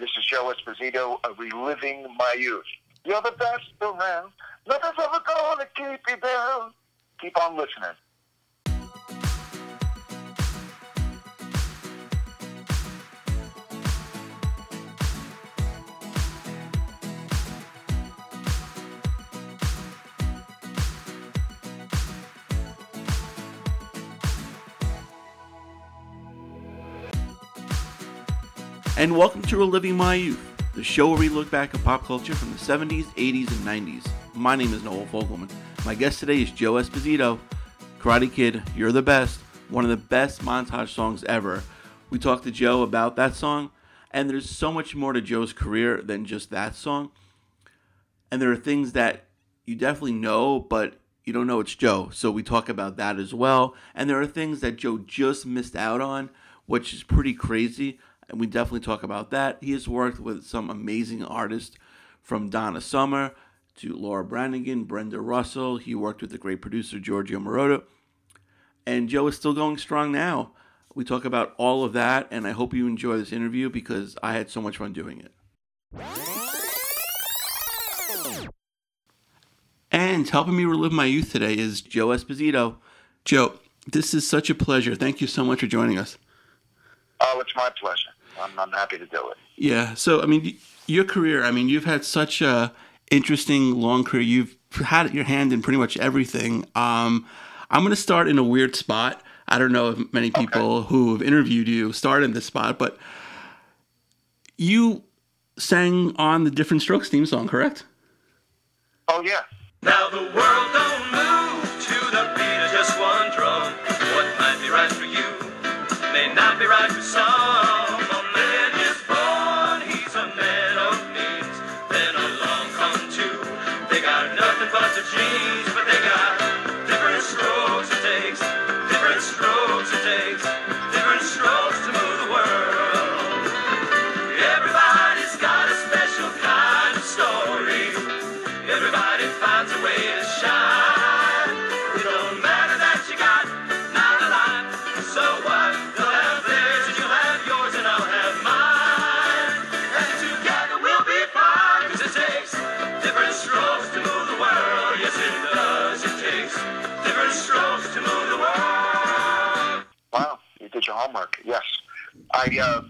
this is Joe Esposito, reliving my youth. You're the best around. Nothing's ever gonna keep you down. Keep on listening. And welcome to Reliving My Youth, the show where we look back at pop culture from the 70s, 80s, and 90s. My name is Noel Fogelman. My guest today is Joe Esposito. Karate Kid, You're the Best, one of the best montage songs ever. We talked to Joe about that song, and there's so much more to Joe's career than just that song. And there are things that you definitely know, but you don't know it's Joe. So we talk about that as well. And there are things that Joe just missed out on, which is pretty crazy and we definitely talk about that. He has worked with some amazing artists from Donna Summer to Laura Branigan, Brenda Russell. He worked with the great producer Giorgio Moroder. And Joe is still going strong now. We talk about all of that, and I hope you enjoy this interview because I had so much fun doing it. And helping me relive my youth today is Joe Esposito. Joe, this is such a pleasure. Thank you so much for joining us. Oh, it's my pleasure. I'm, I'm happy to do it. Yeah. So, I mean, your career, I mean, you've had such a interesting long career. You've had your hand in pretty much everything. Um, I'm going to start in a weird spot. I don't know if many people okay. who have interviewed you start in this spot, but you sang on the Diff'rent Strokes theme song, correct? Oh, yeah. Now the world don't I uh,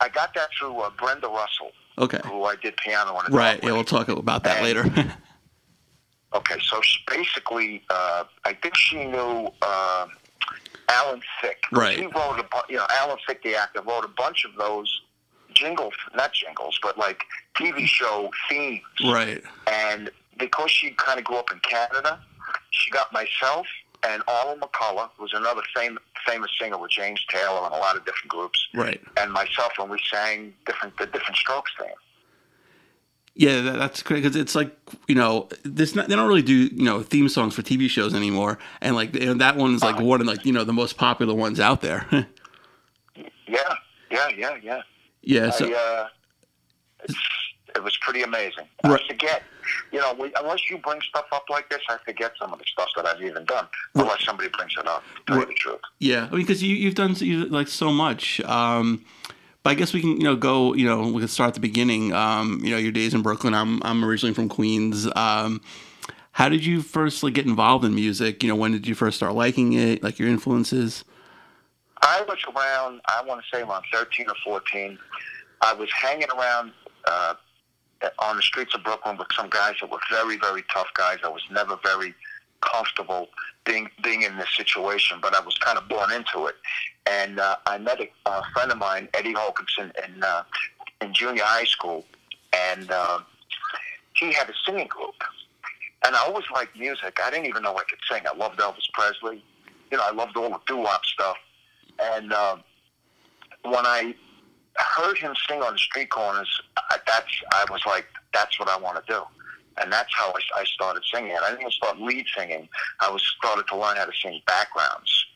I got that through uh, Brenda Russell. Okay. Who I did piano on. Right. Yeah, we'll talk about that and, later. okay, so basically, uh, I think she knew uh, Alan Thicke. Right. He wrote a, you know, Alan Thicke, the actor, wrote a bunch of those jingles, not jingles, but like TV show themes. Right. And because she kind of grew up in Canada, she got myself and Arnold McCuller, who's another famous famous singer with James Taylor and a lot of different groups, right? And myself, when we sang different the Diff'rent Strokes theme. Yeah, that, that's great because it's like you know this. Not, they don't really do you know theme songs for TV shows anymore, and like you know, that one's like uh, one of like you know the most popular ones out there. yeah, yeah, yeah, yeah. Yeah, so. I, uh, it was pretty amazing. Right. I forget, you know, we, unless you bring stuff up like this, I forget some of the stuff that I've even done. Right. Unless somebody brings it up, to tell right. you the truth. Yeah, I mean, because you, you've done you, like so much. Um, but I guess we can, you know, go, you know, we can start at the beginning. Um, you know, your days in Brooklyn. I'm, I'm originally from Queens. Um, how did you first like get involved in music? You know, when did you first start liking it? Like your influences? I was around. I want to say around 13 or 14. I was hanging around uh, on the streets of Brooklyn with some guys that were very, very tough guys. I was never very comfortable being being in this situation, but I was kind of born into it. And uh, I met a, a friend of mine, Eddie Hokenson, in uh, in junior high school, and uh, he had a singing group. And I always liked music. I didn't even know I could sing. I loved Elvis Presley. You know, I loved all the doo-wop stuff. And uh, when I heard him sing on the street corners, I, that's I was like, that's what I want to do, and that's how I, I started singing. I didn't even start lead singing. I was started to learn how to sing backgrounds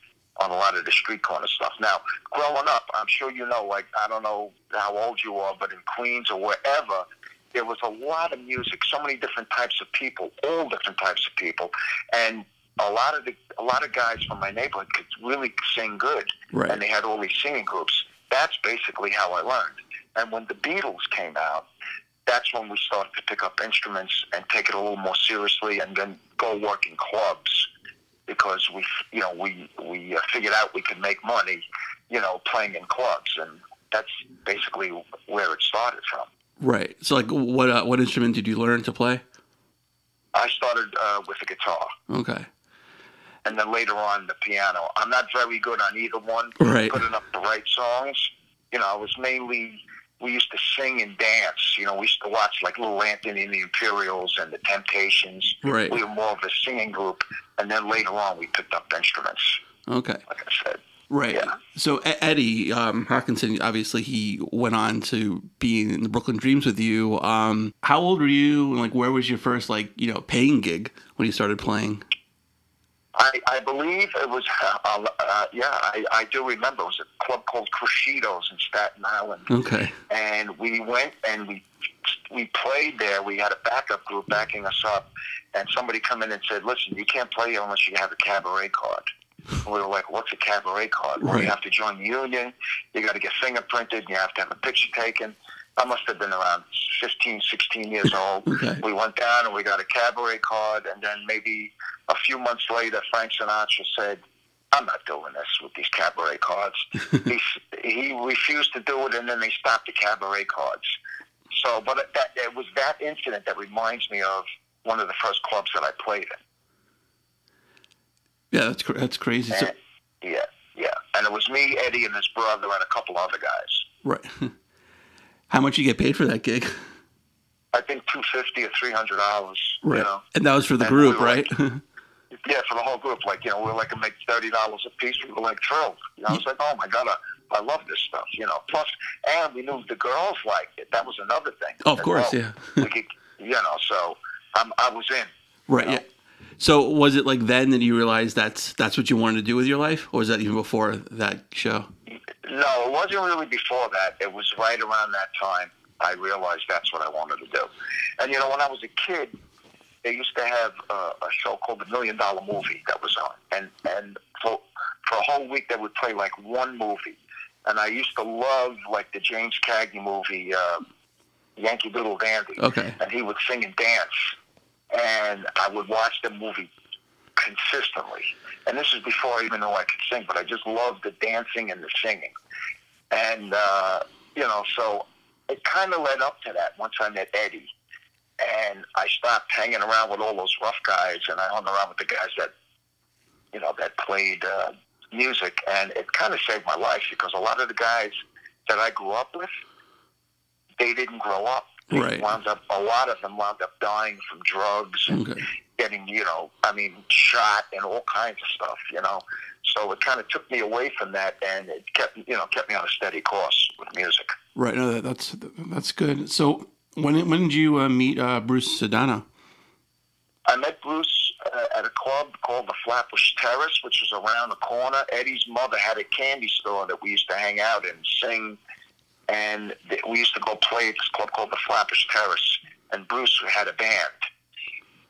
on a lot of the street corner stuff. Now, growing up, I'm sure you know, like I don't know how old you are, but in Queens or wherever, there was a lot of music, so many different types of people, all different types of people, and a lot of the a lot of guys from my neighborhood could really sing good, right. and they had all these singing groups that's basically how I learned. And when the Beatles came out, that's when we started to pick up instruments and take it a little more seriously, and then go work in clubs because we, you know, we we uh, figured out we could make money, you know, playing in clubs, and that's basically where it started from. Right. So, like, what uh, what instrument did you learn to play? I started uh, with the guitar, Okay. And then later on the piano. I'm not very good on either one. Right. Good enough to write songs. You know, I was mainly we used to sing and dance. You know, we used to watch like Little Anthony and the Imperials and the Temptations. Right. We were more of a singing group, and then later on we picked up instruments. Okay. Like I said, Right. Yeah. So Eddie um, Hokenson, obviously, he went on to be in the Brooklyn Dreams with you. Um, how old were you? and, Like, where was your first like you know paying gig when you started playing? I, I believe it was. Uh, uh, yeah, I, I do remember. It was a club called Crescidos in Staten Island. Okay. and we went and we we played there. We had a backup group backing us up, and somebody come in and said, "Listen, you can't play here unless you have a cabaret card." And we were like, "What's a cabaret card?" Well, Right. you have to join the union. You got to get fingerprinted. You have to have a picture taken. I must have been around 15, 16 years old. Okay. We went down and we got a cabaret card, and then maybe a few months later, Frank Sinatra said, "I'm not doing this with these cabaret cards." he he refused to do it, and then they stopped the cabaret cards. So, but it- that it was that incident that reminds me of one of the first clubs that I played in. Yeah, that's that's crazy. So, yeah, yeah, and it was me, Eddie, and his brother, and a couple other guys. right. How much you get paid for that gig? I think two fifty or three hundred dollars. Right. You know, And that was for the And group, were right? yeah, for the whole group. Like you know, we were like make thirty dollars a piece. We were like thrilled. You know, I was like, oh my god, I, I love this stuff. You know, plus, and we knew the girls liked it. That was another thing. Oh, of course, well. yeah. we could, you know, so I'm, I was in. right. know? Yeah. So was it like then that you realized that's that's what you wanted to do with your life, or was that even before that show? No, it wasn't really before that. It was right around that time I realized that's what I wanted to do. And you know, when I was a kid, they used to have uh, a show called The Million Dollar Movie that was on, and and for for a whole week they would play like one movie. And I used to love like the James Cagney movie, uh, Yankee Doodle Dandy. Okay. And he would sing and dance, and I would watch the movie consistently. And this is before I even knew I could sing, but I just loved the dancing and the singing. And, uh, you know, so it kind of led up to that once I met Eddie. And I stopped hanging around with all those rough guys, and I hung around with the guys that, you know, that played uh, music. And it kind of saved my life because a lot of the guys that I grew up with, they didn't grow up. Right. wound up, a lot of them wound up dying from drugs and Okay. getting, you know, I mean, shot and all kinds of stuff, you know. So it kind of took me away from that, and it kept, you know, kept me on a steady course with music. Right. No, that, that's that's good. So when when did you uh, meet uh, Bruce Sudano? I met Bruce uh, at a club called the Flatbush Terrace, which was around the corner. Eddie's mother had a candy store that we used to hang out and sing, and we used to go play at this club called the Flatbush Terrace. And Bruce had a band,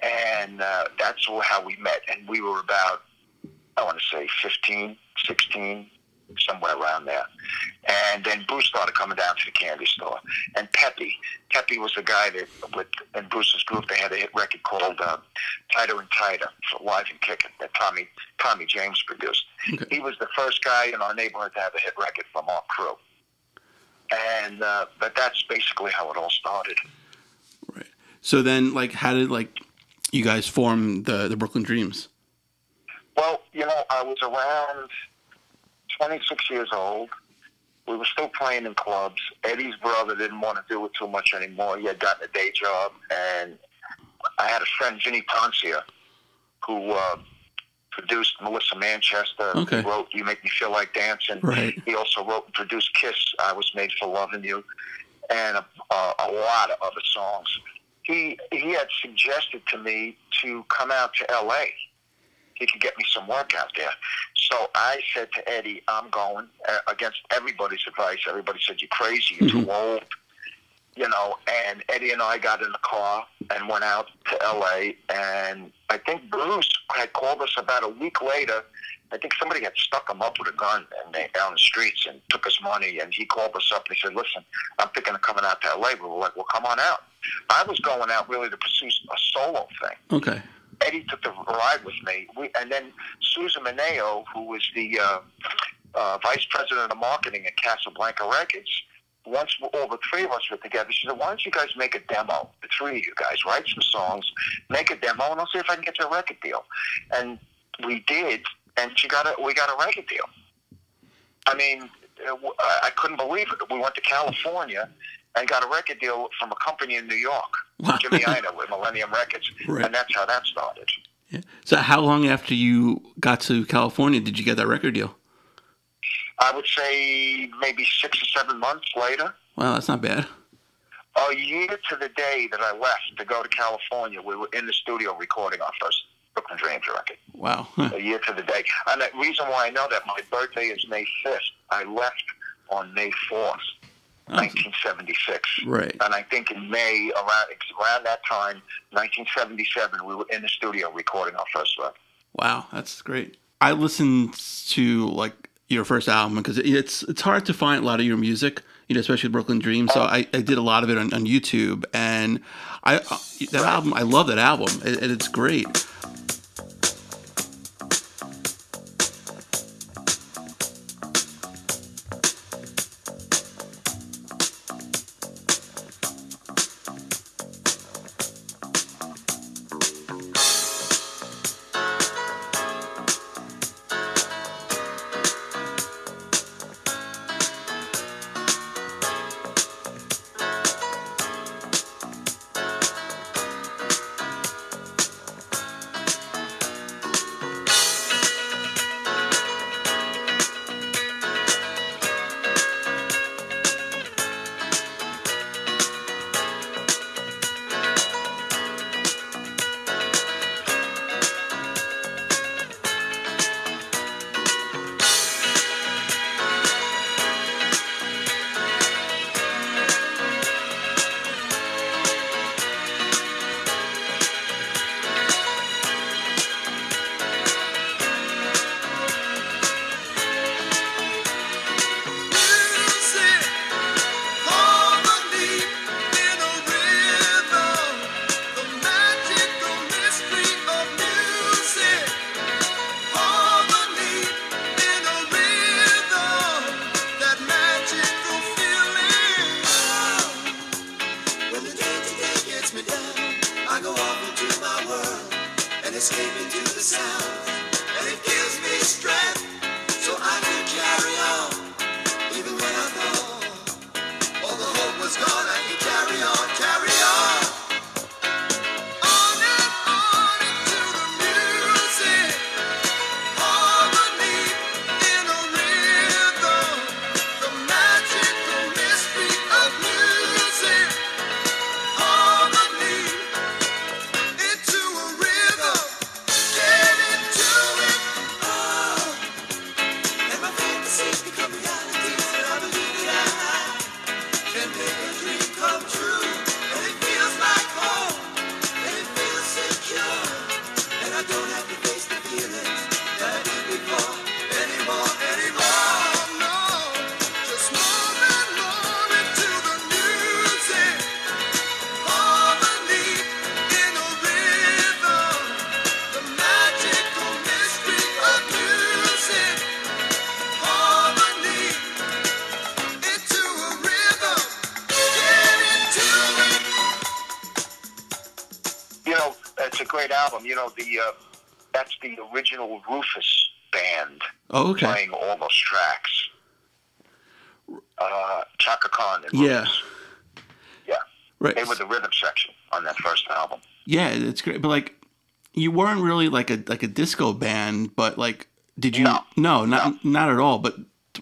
and uh, that's how we met. And we were about, I want to say, 15, 16, somewhere around there. And then Bruce started coming down to the candy store. And Peppy, Peppy was the guy that, with in Bruce's group, they had a hit record called uh, Tighter and Tighter for Live and Kicking that Tommy Tommy James produced. Okay. He was the first guy in our neighborhood to have a hit record from our crew. And uh, but that's basically how it all started. Right. So then, like, how did like you guys form the the Brooklyn Dreams? Well, you know, I was around 26 years old. We were still playing in clubs. Eddie's brother didn't want to do it too much anymore. He had gotten a day job, and I had a friend, Vini Poncia, who uh, produced Melissa Manchester. Okay. Who wrote "You Make Me Feel Like Dancing." Right. He also wrote and produced "Kiss." I was made for loving you, and a, a, a lot of other songs. He he had suggested to me to come out to L.A he could get me some work out there. So I said to Eddie, I'm going uh, against everybody's advice. Everybody said, you're crazy, you're too old, you know. And Eddie and I got in the car and went out to L.A. And I think Bruce had called us about a week later I think somebody had stuck him up with a gun and they down the streets and took his money. And he called us up and he said, "Listen, I'm thinking of coming out to LA." We were like, "Well, come on out." I was going out really to pursue a solo thing. Okay. Eddie took the ride with me. We, and then Susan Munao, who was the uh, uh, vice president of marketing at Casablanca Records, once all the three of us were together, she said, "Why don't you guys make a demo? The three of you guys write some songs, make a demo, and I'll see if I can get you a record deal." And we did, and she got a we got a record deal. I mean, uh, I I couldn't believe it. We went to California and got a record deal from a company in New York, Wow. Jimmy Ienner with Millennium Records, Right. and that's how that started. Yeah. So how long after you got to California did you get that record deal? I would say maybe six or seven months later. Wow, that's not bad. A year to the day that I left to go to California, we were in the studio recording our first Brooklyn Dreams record. Wow. A year to the day. And the reason why I know that my birthday is May 5th. I left on May 4th, 1976. Right. And I think in May, around, around that time, 1977, we were in the studio recording our first record. Wow, that's great. I listened to like your first album because it's it's hard to find a lot of your music, you know, especially Brooklyn Dream. So oh. I, I did a lot of it on, on YouTube, and I that album I love that album, and it's great. Rufus band Oh, okay. playing all those tracks. Uh, Chaka Khan Yeah. Yeah. Right. They were the rhythm section on that first album. Yeah, it's great. But like, you weren't really like a like a disco band, but like, did you? No. no not not at all. But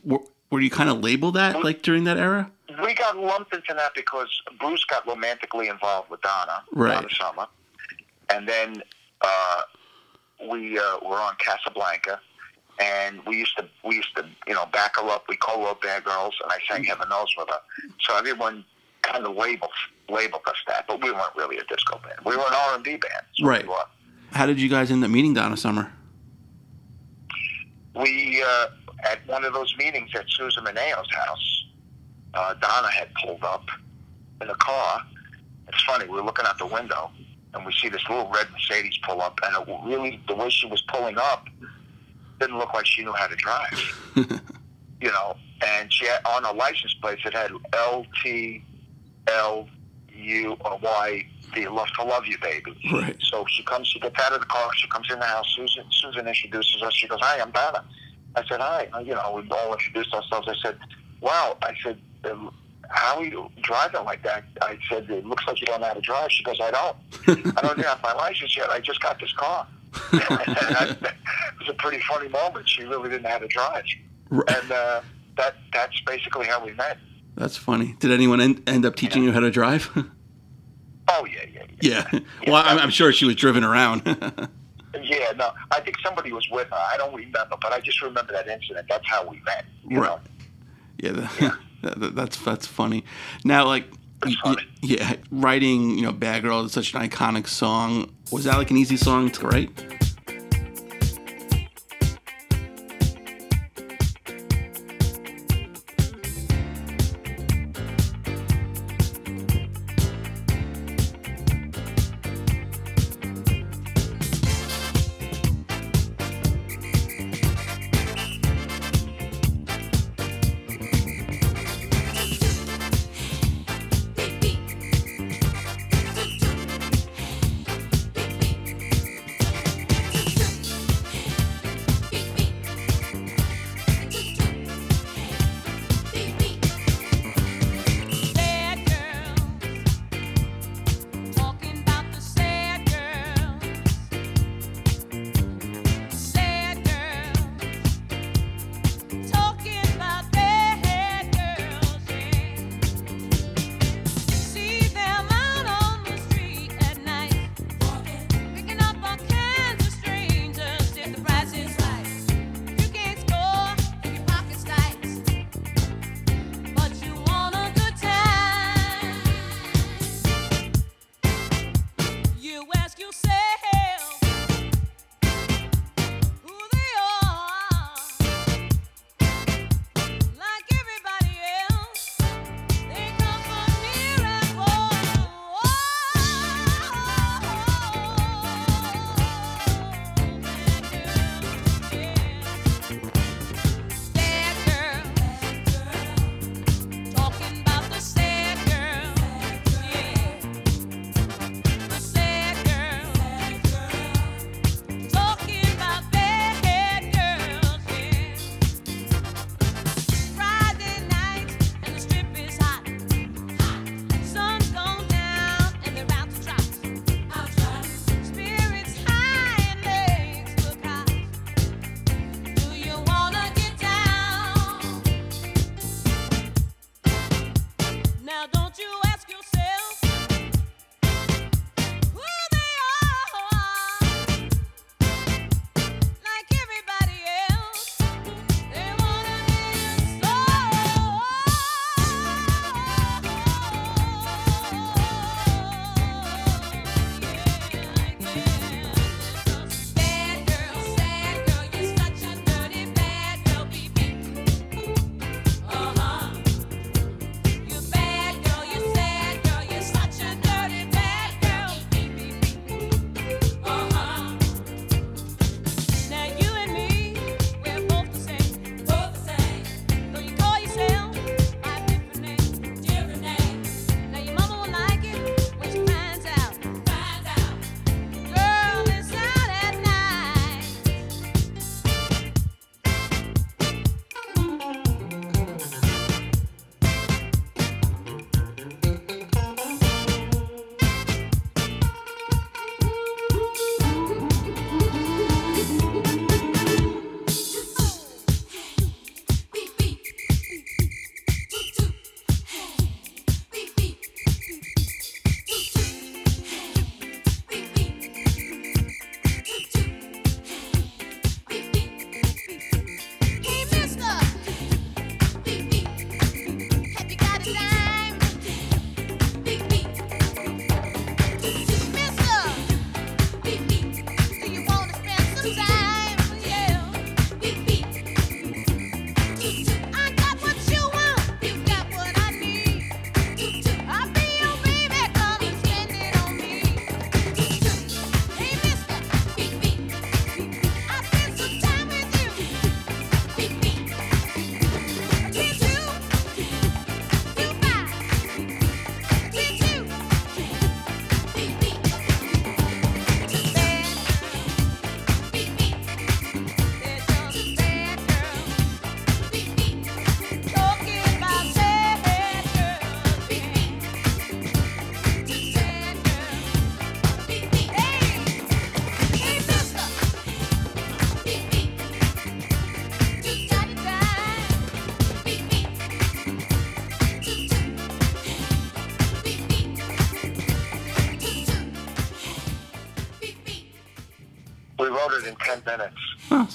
were, were you kind of labeled that like during that era? We got lumped into that because Bruce got romantically involved with Donna, Right. Donna Summer, and then uh, we uh, were on Casablanca, and we used to we used to you know back her up. We co-wrote Bad Girls, and I sang Heaven Knows with her. So everyone kind of labeled labeled us that, but we weren't really a disco band. We were an R and B band. Right. we. How did you guys end up meeting Donna Summer? we uh, at one of those meetings at Susan Munao's house, uh, Donna had pulled up in a car. It's funny. We were looking out the window, and we see this little red Mercedes pull up, and it really the way she was pulling up didn't look like she knew how to drive. you know, and she had on her license plate it had L T L U or Y the love to love you baby. Right. So she comes, she gets out of the car, she comes in the house. Susan, Susan introduces us. She goes, "Hi, I'm Donna." I said, "Hi." You know, we all introduced ourselves. I said, "Wow." I said, "How are you driving like that?" I said, "It looks like you don't know how to drive." She goes, "I don't. I don't have my license yet. I just got this car." and it was a pretty funny moment. She really didn't know how to drive, and uh, that that's basically how we met. That's funny. Did anyone end, end up teaching you how to drive? Oh yeah, yeah, yeah. yeah. Well, I'm, I'm sure she was driven around. Yeah, no, I think somebody was with her. I don't remember, but I just remember that incident. That's how we met. You Right. know? yeah, the, that- that- that's that's funny. Now, like, y- y- funny. yeah, writing, you know, "Bad Girl" is such an iconic song. Was that like an easy song to write?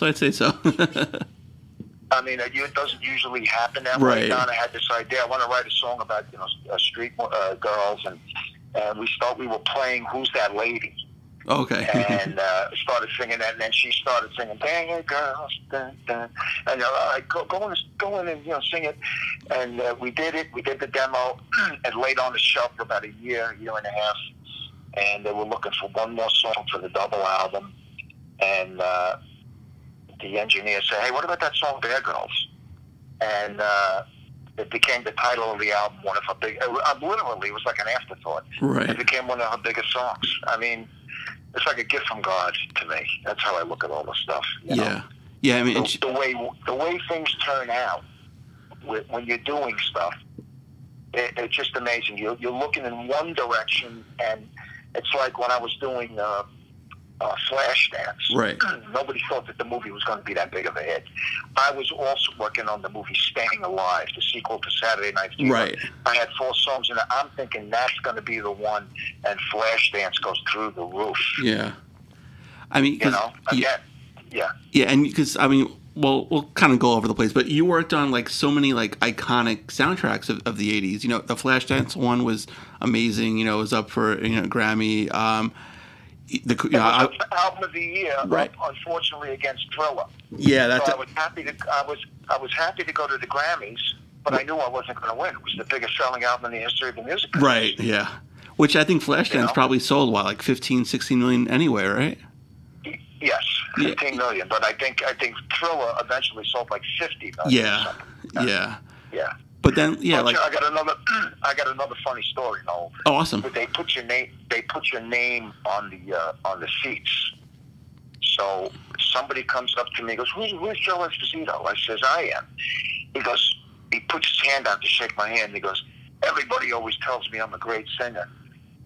So I'd say so. I mean, it, it doesn't usually happen that Right. way. Donna had this idea. I want to write a song about you know uh, street uh, girls, and and we start. We were playing "Who's That Lady," okay. and uh, started singing that. And then she started singing "Dang it, girls," dun, dun. and uh, right, go go in, go in and you know sing it. And uh, we did it. We did the demo, and laid on the shelf for about a year, year and a half. And they were looking for one more song for the double album, and. Uh, the engineer said, "Hey, what about that song Bear Girls?" And uh, it became the title of the album. One of her big, uh, literally, it was like an afterthought. Right. It became one of her biggest songs. I mean, it's like a gift from God to me. That's how I look at all this stuff. you know? Yeah. Yeah. I mean, The, the way the way things turn out when you're doing stuff, it, it's just amazing. You're, you're looking in one direction, and it's like when I was doing. Uh, uh, Flashdance. Right. Nobody thought that the movie was going to be that big of a hit. I was also working on the movie Staying Alive, the sequel to Saturday Night Fever. Right. I had four songs in it. I'm thinking that's going to be the one, and Flashdance goes through the roof. yeah. I mean, you know, yeah, again, yeah. yeah, and because I mean, well, we'll kind of go over the place, but you worked on like so many like iconic soundtracks of, of the '80s. You know, the Flashdance one was amazing. You know, it was up for you know Grammy. Um, the you know, I, album of the year, Right. unfortunately against Thriller. yeah, that's so I was happy to I was I was happy to go to the Grammys, but I knew I wasn't going to win. It was the biggest selling album in the history of the music. right. Yeah, which I think Flashdance You know? probably sold what like 15, 16 million anyway, right? Yes, Yeah. fifteen million. But I think I think Thriller eventually sold like fifty million. Yeah, yeah. yeah. But then, yeah, like I got another I got another funny story. Oh, awesome. But they put your name they put your name on the uh, on the seats. So somebody comes up to me and goes, Who's, where's Joe Esposito? I says, I am. He goes, he puts his hand out to shake my hand. He goes, Everybody always tells me I'm a great singer.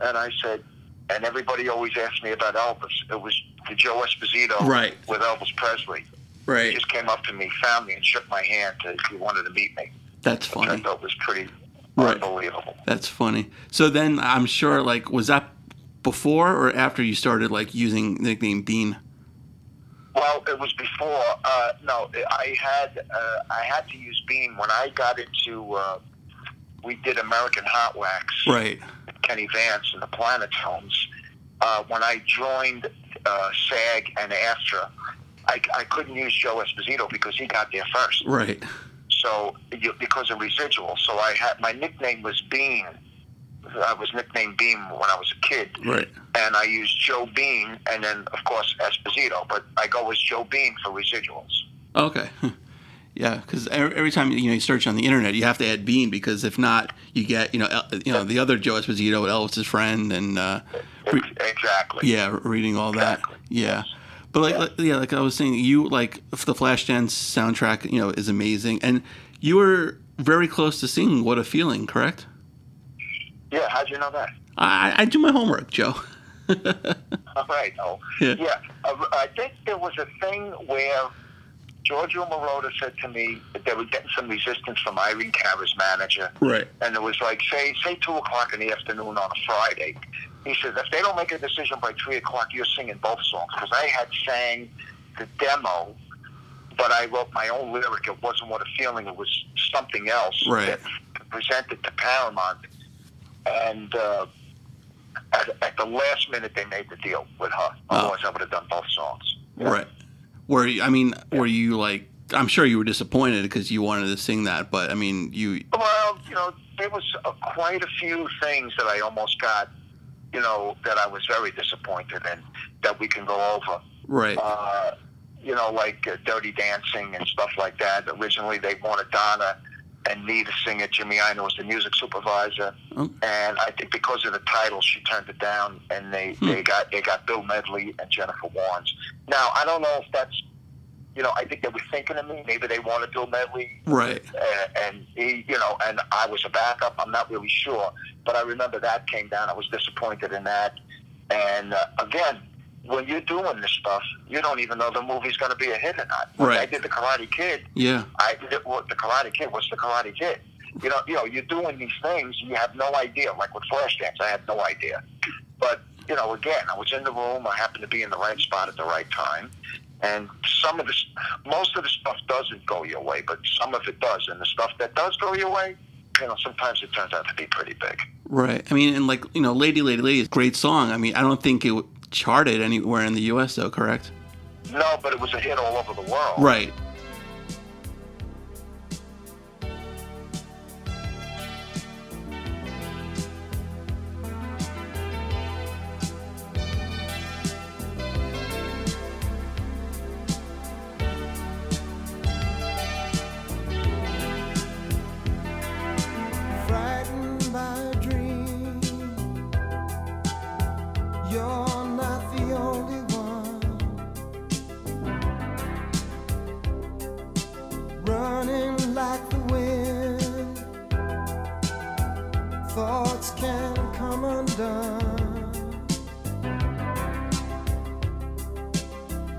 And I said, and everybody always asks me about Elvis. It was the Joe Esposito Right. with Elvis Presley. He Right. just came up to me, found me, and shook my hand to, he wanted to meet me. That's Which I funny. thought was pretty Right. unbelievable. That's funny. So then I'm sure like was that before or after you started like using the nickname Bean? Well, it was before. Uh, no, I had uh, I had to use Bean when I got into. Uh, we did American Hot Wax, Right. Kenny Vance and the Planotones. Uh, when I joined uh, SAG and AFTRA, I, I couldn't use Joe Esposito because he got there first. Right. So you, because of residual, so I had my nickname was Bean. I was nicknamed Bean when I was a kid Right. and I used Joe Bean, and then of course Esposito, but I go as Joe Bean for residuals. Okay. Yeah, because every time you know you search on the internet, you have to add Bean because if not, you get you know El- you know the other Joe Esposito, Elvis's friend, and uh, re- Exactly. yeah, reading all that. Exactly. Yeah, but like like- yeah, like I was saying, you like the Flashdance soundtrack, you know, is amazing, and you were very close to singing "What a Feeling," correct? Yeah. How'd you know that? I, I do my homework, Joe. All right. Oh. Yeah. Yeah. Uh, I think there was a thing where Giorgio Moroder said to me that they were getting some resistance from Irene Cara's manager. Right. and it was like say say two o'clock in the afternoon on a Friday. He says if they don't make a decision by three o'clock, you're singing both songs because I had sang the demo, but I wrote my own lyric. It wasn't what a feeling; it was something else Right. that presented to Paramount. And uh, at, at the last minute, they made the deal with her. Oh. Otherwise, I would have done both songs. Right. Were you, I mean, were you like? I'm sure you were disappointed because you wanted to sing that, but I mean, you. Well, you know, there was uh, quite a few things that I almost got, you know, that I was very disappointed in that we can go over. Right. Uh, you know, like uh, Dirty Dancing and stuff like that. Originally, they wanted Donna and me to sing it. Jimmy Ienner was the music supervisor, Oh. and I think because of the title, she turned it down, and they Hmm. they got they got Bill Medley and Jennifer Warnes. Now, I don't know if that's. You know, I think they were thinking of me. Maybe they wanted Bill Medley right. uh, and he, you know, and I was a backup. I'm not really sure, but I remember that came down. I was disappointed in that. And uh, again, when you're doing this stuff, you don't even know the movie's going to be a hit or not. Right. I did the Karate Kid. Yeah. I did it, what the Karate Kid. What's the Karate Kid? You know, you know, you're doing these things. You have no idea. Like with Flashdance, I had no idea. But you know, again, I was in the room. I happened to be in the right spot at the right time, And some of this, most of the stuff doesn't go your way, but some of it does. And the stuff that does go your way, you know, sometimes it turns out to be pretty big. Right. I mean, and like you know, "Lady, Lady, Lady" is a great song. I mean, I don't think it charted anywhere in the U.S. though. Correct? No, but it was a hit all over the world. Right. Like the wind. Thoughts can come undone.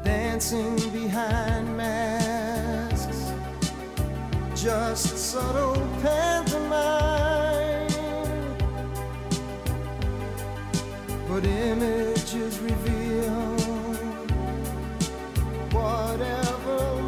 Dancing behind masks just subtle pantomime. But images reveal whatever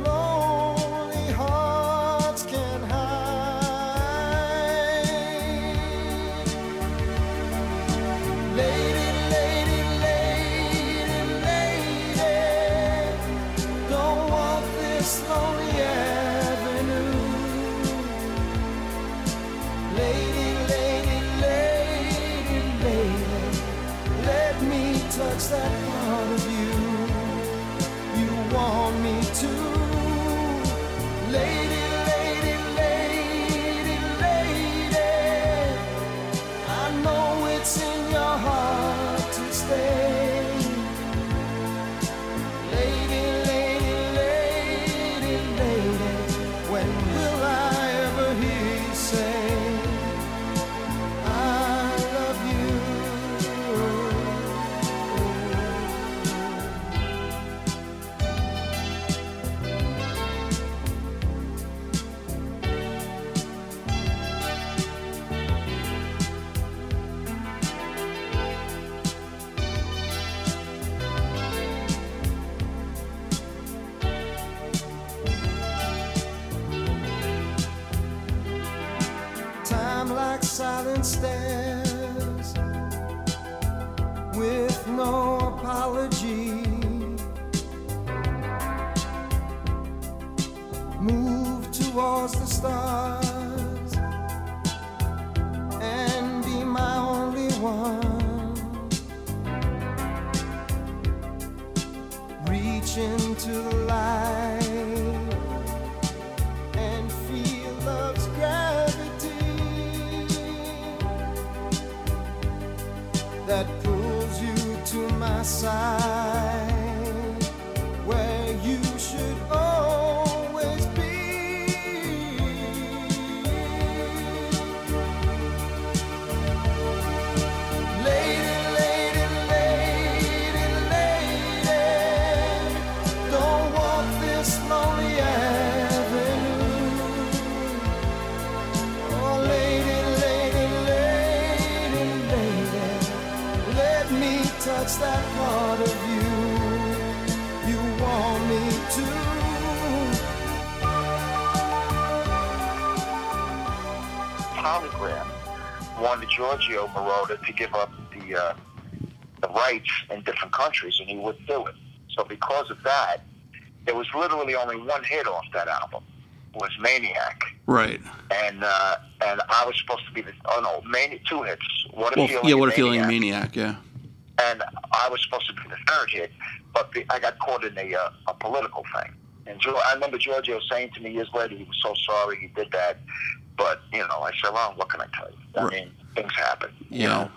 wanted Giorgio Moroder to give up the uh, the rights in different countries, and he wouldn't do it. So because of that, there was literally only one hit off that album. Was Maniac, Right. and uh, and I was supposed to be the oh no, Mani- two hits. What a Well, feeling! yeah. What a feeling, Maniac. maniac. Yeah. and I was supposed to be the third hit, but the, I got caught in a, uh, a political thing. And I remember Giorgio saying to me years later, he was so sorry he did that. But you know, I said, well, what can I tell you? I Right. mean, things happen. You Yeah. know,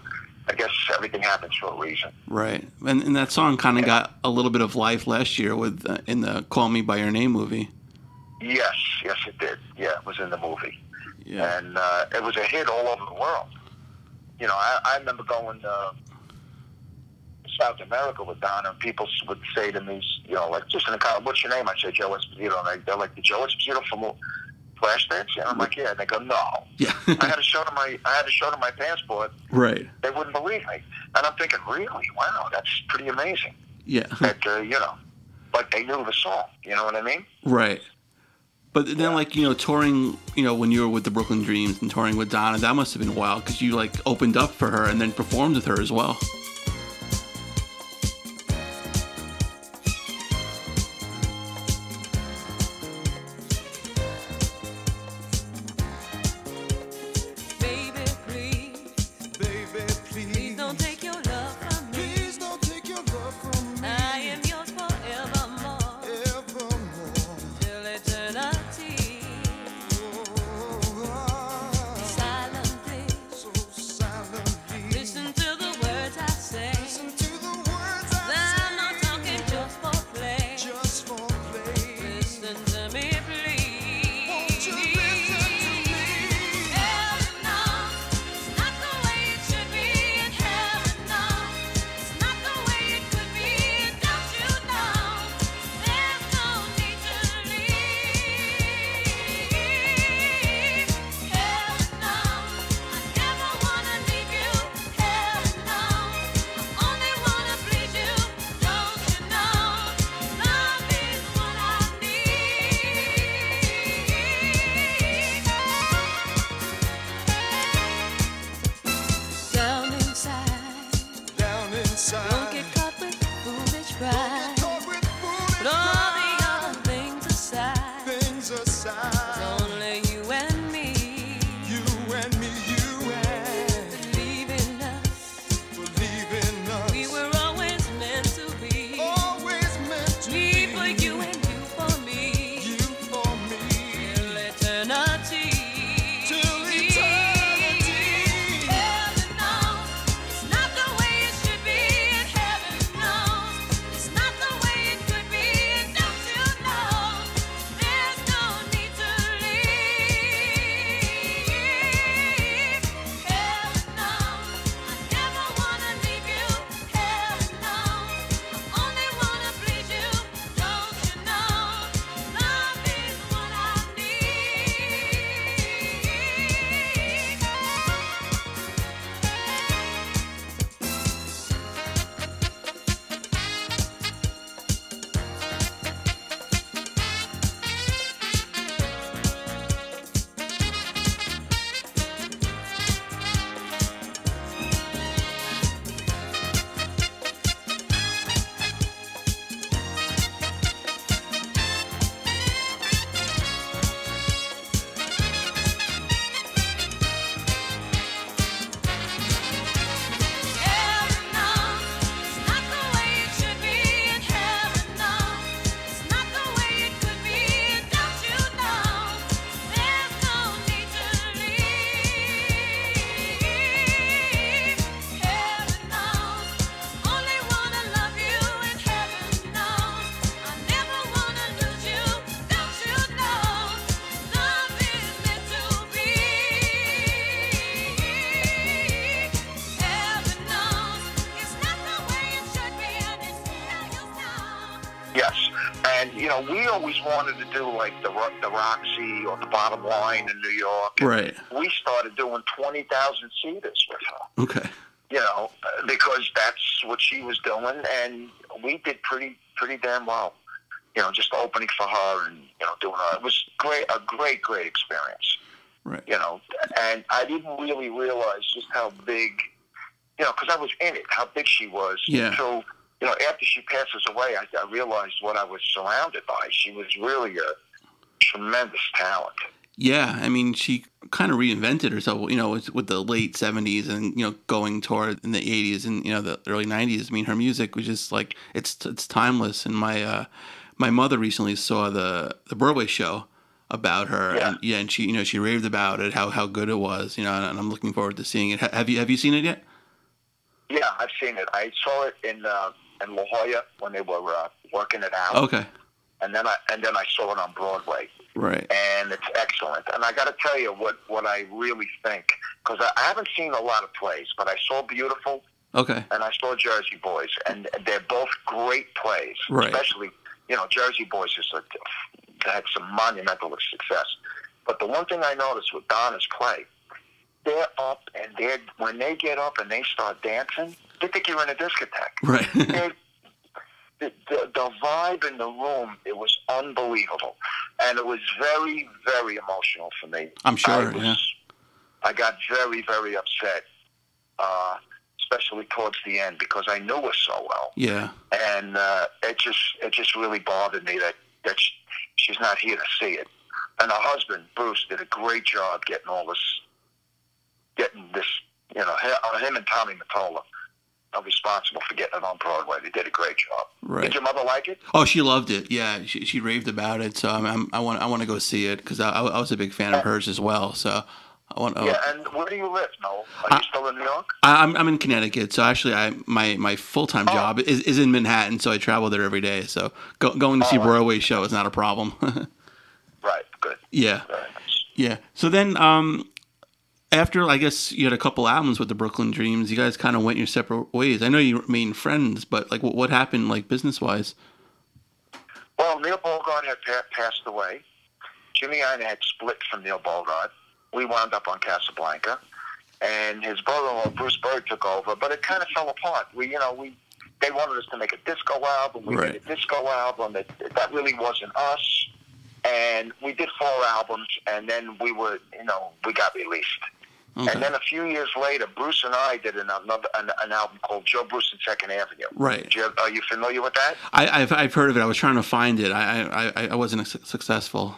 I guess everything happens for a reason. Right. And, and that song kind of got a little bit of life last year with uh, in the "Call Me by Your Name" movie. Yes, yes, it did. Yeah, it was in the movie, Yeah. and uh, it was a hit all over the world. You know, I, I remember going uh, South America with Donna, and people would say to me, you know, like just in the car, "What's your name?" I say Joe Esposito, and they, they're like, "The Joe Esposito from Flashdance?" And I'm like, "Yeah." And they go, "No." Yeah. I had to show them my I had to show them my passport. right. They wouldn't believe me, and I'm thinking, really? Wow, that's pretty amazing. Yeah. That uh, you know, but they knew the song. You know what I mean? Right. But then, like you know, touring, you know, when you were with the Brooklyn Dreams and touring with Donna, that must have been wild because you like opened up for her and then performed with her as well. Or the Bottom Line in New York. Right. We started doing twenty thousand seaters with her. Okay. You know, because that's what she was doing, and we did pretty pretty damn well. You know, just opening for her and you know doing her. It was great, a great, great experience. Right. You know, and I didn't really realize just how big. You know, because I was in it, how big she was. Yeah. Until you know, after she passes away, I, I realized what I was surrounded by. She was really a tremendous talent. Yeah, I mean, she kind of reinvented herself, you know, with, with the late '70s and you know going toward in the '80s and you know the early '90s. I mean, her music was just like it's it's timeless. And my uh, my mother recently saw the the Broadway show about her, Yeah. and yeah, and she you know she raved about it, how how good it was, you know, and I'm looking forward to seeing it. Have you have you seen it yet? Yeah, I've seen it. I saw it in uh, in La Jolla when they were uh, working it out, Okay, and then I and then I saw it on Broadway. right, and it's excellent. And I got to tell you what what I really think because I, I haven't seen a lot of plays, but I saw Beautiful okay, and I saw Jersey Boys, and they're both great plays. Right. Especially, you know, Jersey Boys is a, had some monumental success. But the one thing I noticed with Donna's play, they're up and they're when they get up and they start dancing, they think you're in a discotheque. right, the, the, the vibe in the room, it was unbelievable. And it was very, very emotional for me. I'm sure, I was- yeah. I got very, very upset, uh, especially towards the end because I knew her so well. Yeah. And uh, it just it just really bothered me that, that sh she's not here to see it. And her husband, Bruce, did a great job getting all this, getting this, you know, uh, him and Tommy Mottola are responsible for getting it on Broadway. They did a great job. Right. Did your mother like it? Oh, she loved it. Yeah, she, she raved about it. So I'm, I'm, I want I want to go see it because I, I was a big fan of hers as well. So I want. Oh, Yeah, and where do you live, Noel? Are you still in New York? I, I'm I'm in Connecticut. So actually, I my my full time Oh. job is, is in Manhattan. So I travel there every day. So go, going to see Oh, Broadway show is not a problem. Right, good. yeah, nice. yeah. So then, um, after I guess you had a couple albums with the Brooklyn Dreams, you guys kind of went your separate ways. I know you remained friends, but like, what, what happened, like business wise? Well, Neil Bogart had pa- passed away. Jimmy Ienner had split from Neil Bogart. We wound up on Casablanca, and his brother-in-law Bruce Bird took over. But it kind of fell apart. We, you know, we they wanted us to make a disco album. We Right. made a disco album. That that really wasn't us. And we did four albums, and then we were, you know, we got released. Okay. And then a few years later, Bruce and I did another an, an album called Joe Bruce and Second Avenue. Right. You- are you familiar with that? I, I've I've heard of it. I was trying to find it. I I, I- wasn't successful.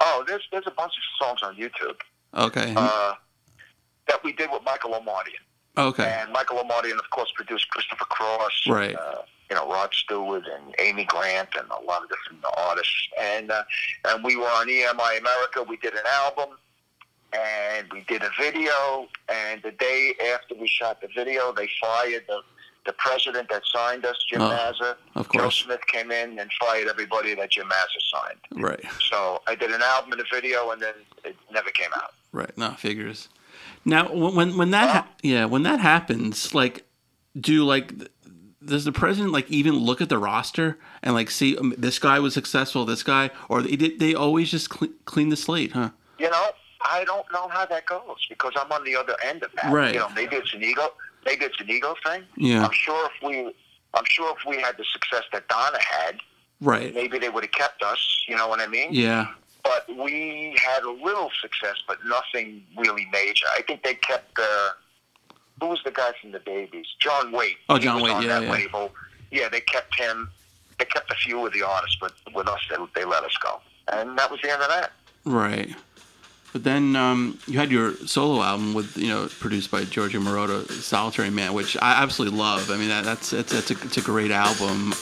Oh, there's there's a bunch of songs on YouTube. Okay. uh, that we did with Michael Omartian. okay. And Michael Omartian, of course, produced Christopher Cross, Right. Uh, you know, Rod Stewart and Amy Grant and a lot of different artists. And uh, and we were on EMI America. We did an album and we did a video. And the day after we shot the video, they fired the the president that signed us, Jim Oh, Mazza. of course. Joe. Smith came in and fired everybody that Jim Mazza signed. Right. So I did an album and a video, and then it never came out. Right. No figures. Now, when when, that ha- yeah when that happens, like, do like does the president like even look at the roster and like see um, this guy was successful, this guy, or they did they always just clean, clean the slate, huh? You know, I don't know how that goes because I'm on the other end of that. Right. You know, maybe it's an ego. Maybe it's an ego thing. Yeah. I'm sure if we, I'm sure if we had the success that Donna had, Right. maybe they would have kept us. You know what I mean? Yeah. But we had a little success, but nothing really major. I think they kept. Uh, who was the guy from the Babies? John Waite. Oh, John Waite, On yeah, that yeah. label. Yeah, they kept him. They kept a few of the artists, but with us, they, they let us go, and that was the end of that. Right. But then um, you had your solo album with you know produced by Giorgio Moroder, Solitary Man, which I absolutely love. I mean that, that's it's it's a, it's a great album.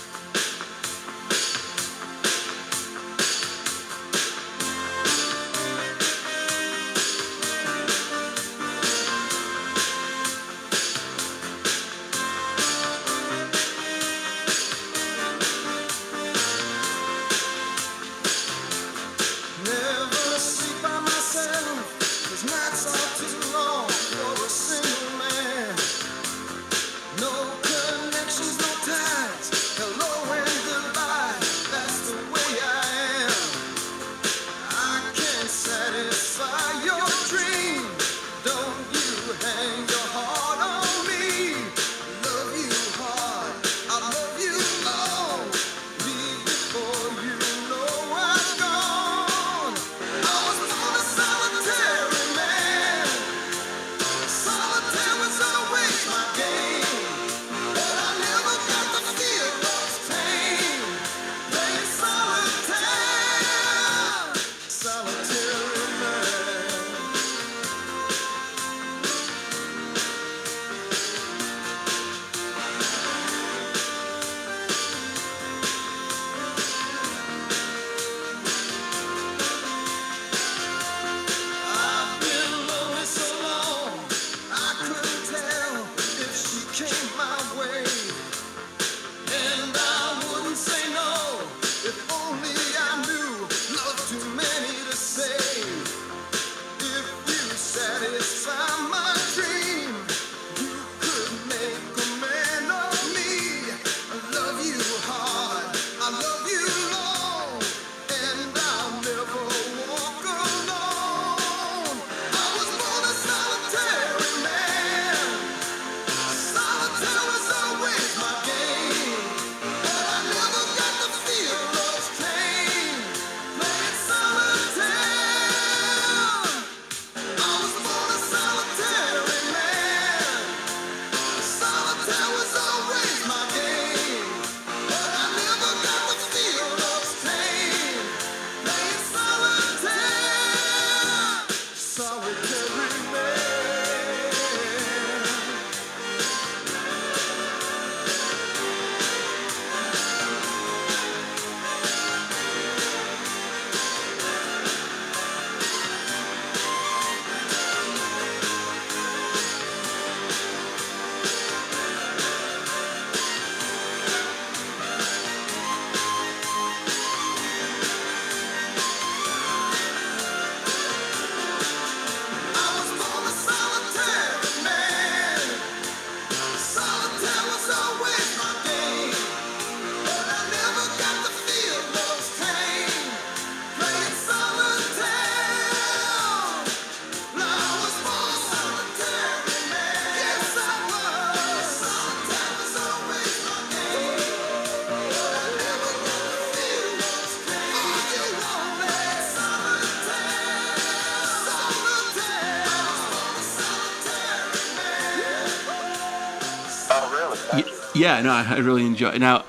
Yeah, no, I I really enjoy. it. Now,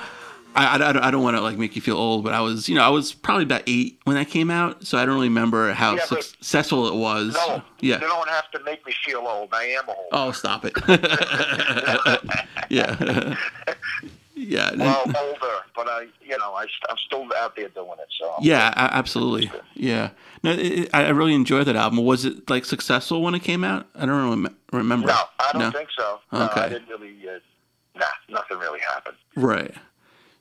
I, I, I don't, don't want to like make you feel old, but I was, you know, I was probably about eight when that came out, so I don't really remember how Yeah, but- successful it was. No, yeah. you don't have to make me feel old. I am old. Oh, stop it. yeah. yeah. and- Well, older, but I, you know, I, I'm still out there doing it. So yeah, a- absolutely. Yeah. No, it, it, I I really enjoyed that album. Was it like successful when it came out? I don't rem- remember. No, I don't think so. No, Okay. I didn't really. Uh, nah, nothing really happened. Right.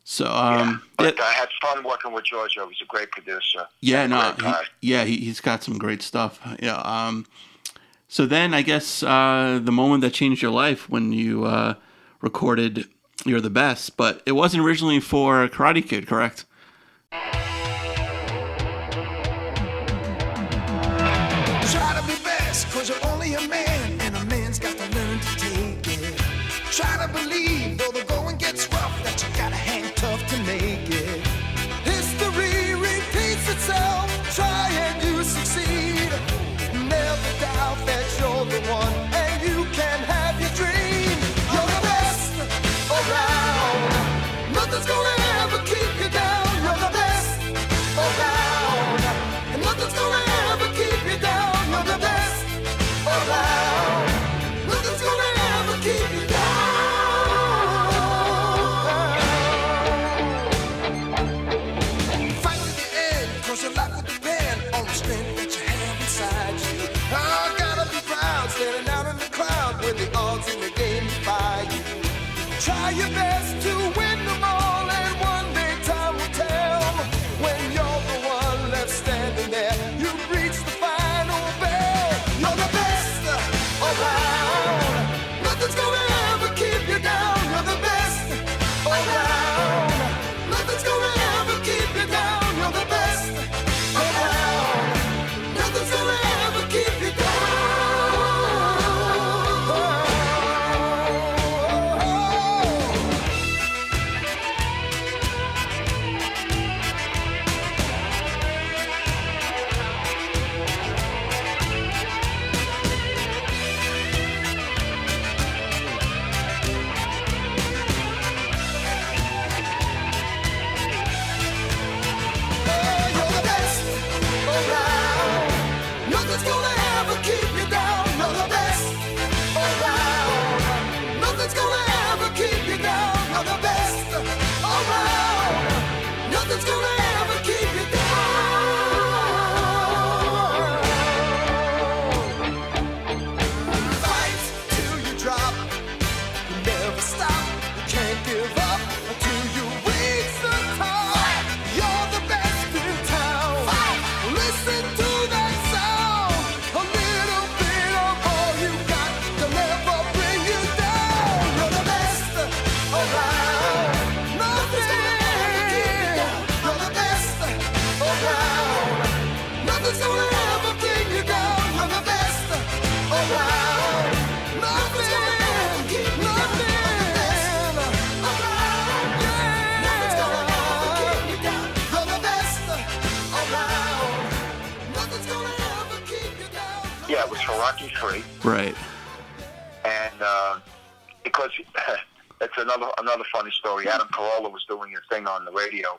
So, Yeah. um, But yeah, I had fun working with Giorgio. He's a great producer. yeah, no, he, yeah, he, he's got some great stuff. Yeah. Um, so then I guess uh, the moment that changed your life when you uh, recorded "You're the Best," but it wasn't originally for Karate Kid, correct? On the radio,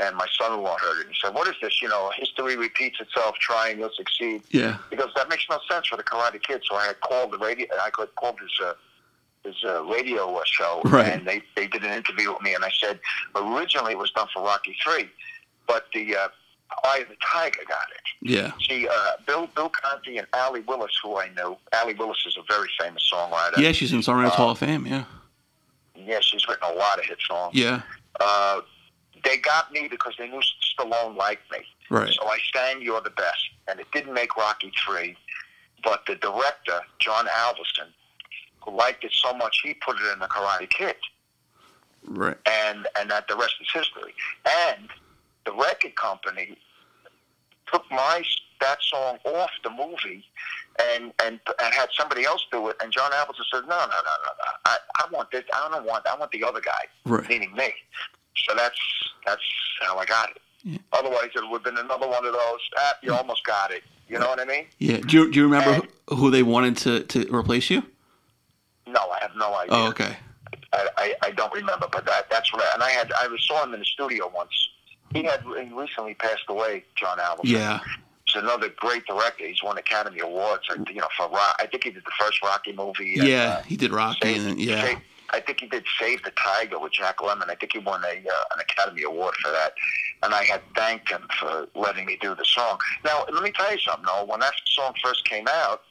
and my son-in-law heard it. He said, "What is this? You know, history repeats itself. Try and you'll succeed." Yeah. because that makes no sense for the Karate Kid. So I had called the radio. I called his uh, his uh, radio uh, show, Right. and they they did an interview with me, and I said originally it was done for Rocky Three, but the uh, Eye of the Tiger got it. Yeah. See, uh, Bill Bill Conti and Allee Willis, who I know, Allee Willis is a very famous songwriter. Yeah, she's in Songwriters Uh, Hall of Fame. Yeah. Yeah, she's written a lot of hit songs. Yeah. Uh, they got me because they knew Stallone liked me. Right. So I sang You're the Best. And it didn't make Rocky 3, but the director, John Avildsen, who liked it so much, he put it in the Karate Kid. Right. And, and that the rest is history. And the record company took my that song off the movie and, and, and had somebody else do it. And John Avildsen said, no, no, no, no, no. I, I want this. I don't want, I want the other guy, Right. meaning me. So that's, that's how I got it. Yeah. Otherwise, it would have been another one of those. Ah, you almost got it. You know what I mean? Yeah. Do you, do you remember And- who, they wanted to, to replace you? No, I have no idea. Oh, okay. I, I I, I don't remember, but that that's what. I, and I had I saw him in the studio once. He had he recently passed away, John Alvarez. Yeah. He's another great director. He's won Academy Awards. I, you know, for Rock. I think he did the first Rocky movie. and, Yeah, uh, he did Rocky, Save- and yeah, Save- I think he did Save the Tiger with Jack Lemmon. I think he won a uh, an Academy Award for that. And I had thanked him for letting me do the song. Now, let me tell you something, though. When that song first came out,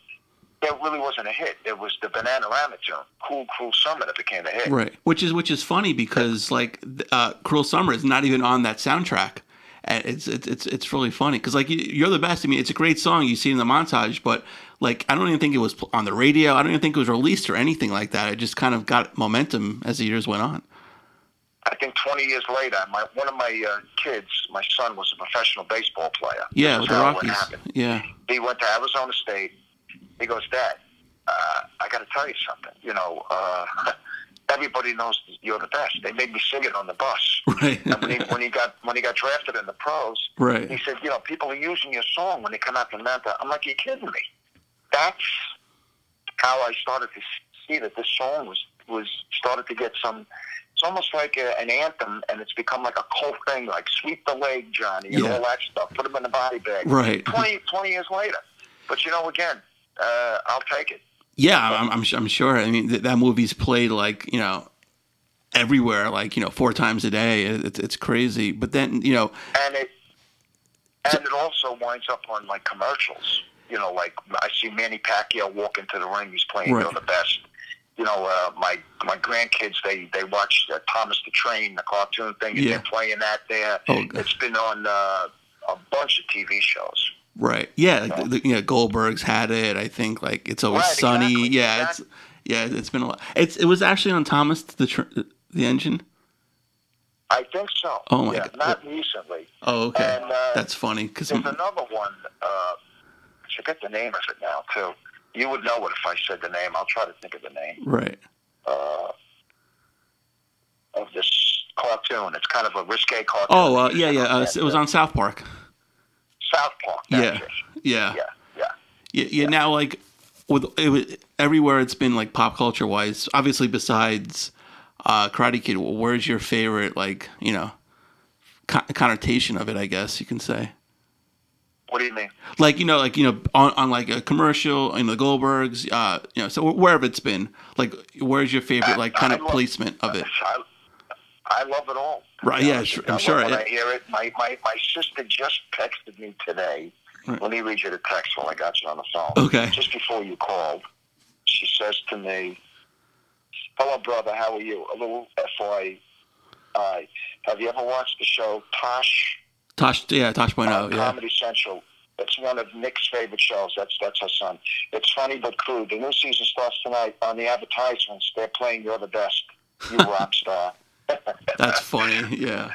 it really wasn't a hit. It was the Bananarama tune, Cool Cruel Summer, that became a hit. right. Which is which is funny because like uh, Cruel Summer is not even on that soundtrack. And it's it's it's it's really funny because like you- you're the best. I mean, it's a great song you see in the montage, but like I don't even think it was on the radio. I don't even think it was released or anything like that. It just kind of got momentum as the years went on. I think 20 years later, my one of my uh, kids, my son, was a professional baseball player. Yeah, with the Rockies. Yeah, he went to Arizona State. He goes, Dad, uh, I got to tell you something. You know, uh, everybody knows you're the best. They made me sing it on the bus. right, And when he, when he got when he got drafted in the pros, right. he said, you know, people are using your song when they come out to Atlanta. I'm like, you kidding me? That's how I started to see that this song was was started to get some. It's almost like a, an anthem, and it's become like a cult thing, like sweep the leg, Johnny, and Yeah. all that stuff. Put him in the body bag. Right. 20, 20 years later. But you know, again, uh, I'll take it. Yeah, I'm, I'm, I'm sure. I mean, th- that movie's played like you know everywhere, like you know four times a day. It- It's it's crazy. But then you know, And it and it also winds up on like commercials. You know, like I see Manny Pacquiao walk into the ring. He's playing Right. The best. You know, uh, my my grandkids they they watch uh, Thomas the Train, the cartoon thing, and Yeah. they're playing that there. Oh, it's been on uh, a bunch of TV shows. Right? Yeah, like the, the, you know, Goldberg's had it. I think like it's always Right, sunny. exactly, yeah, exactly. it's yeah, it's been a lot. It's it was actually on Thomas the tr- the engine. I think so. Oh, my yeah, God. Not recently. Oh, okay, And, uh, that's funny because There's another one. Uh, I forget the name of it now too. You would know it if I said the name. I'll try to think of the name. right. uh, of this cartoon. It's kind of a risque cartoon. Oh, uh, yeah, yeah. Uh, it was on South Park. South Park. Yeah, yeah, yeah, yeah. yeah, yeah. Now, like with it, everywhere it's been like pop culture wise. Obviously, besides uh, Karate Kid, where's your favorite like you know con- connotation of it? I guess you can say. What do you mean? like you know like you know on, on like a commercial in the goldbergs uh you know so wherever it's been like where's your favorite like kind I of love- placement of it I, I love it all. Right? yeah, sure- I'm I sure When I hear it, my, my, my sister just texted me today. Right. Let me read you the text while I got you on the phone. Okay. Just before you called, she says to me, "Hello, brother. How are you? A little FYI. Uh, have you ever watched the show Tosh tosh yeah tosh point oh yeah Comedy Central. It's one of Nick's favorite shows. That's that's her son. It's funny but crude. The new season starts tonight. On the advertisements, they're playing "You're the Best." You rock star. That's funny yeah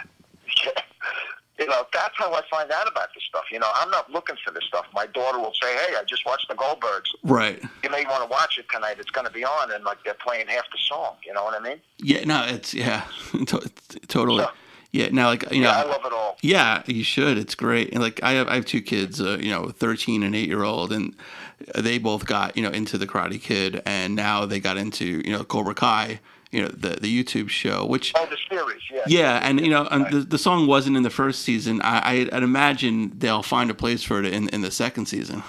you know, that's how I find out about this stuff. You know, I'm not looking for this stuff. My daughter will say, "Hey, I just watched the Goldbergs. right You may want to watch it tonight. It's going to be on." And like they're playing half the song. You know what I mean? yeah no it's yeah to- totally So- yeah now like you know Yeah, I love it all. Yeah, you should. It's great. And like I have, I have two kids, uh, you know, thirteen and eight year old, and they both got you know into the Karate Kid, and now they got into you know Cobra Kai, you know the the YouTube show, which Oh, the series. Yeah. yeah, and you know and the the song wasn't in the first season. I I'd, I'd imagine they'll find a place for it in in the second season.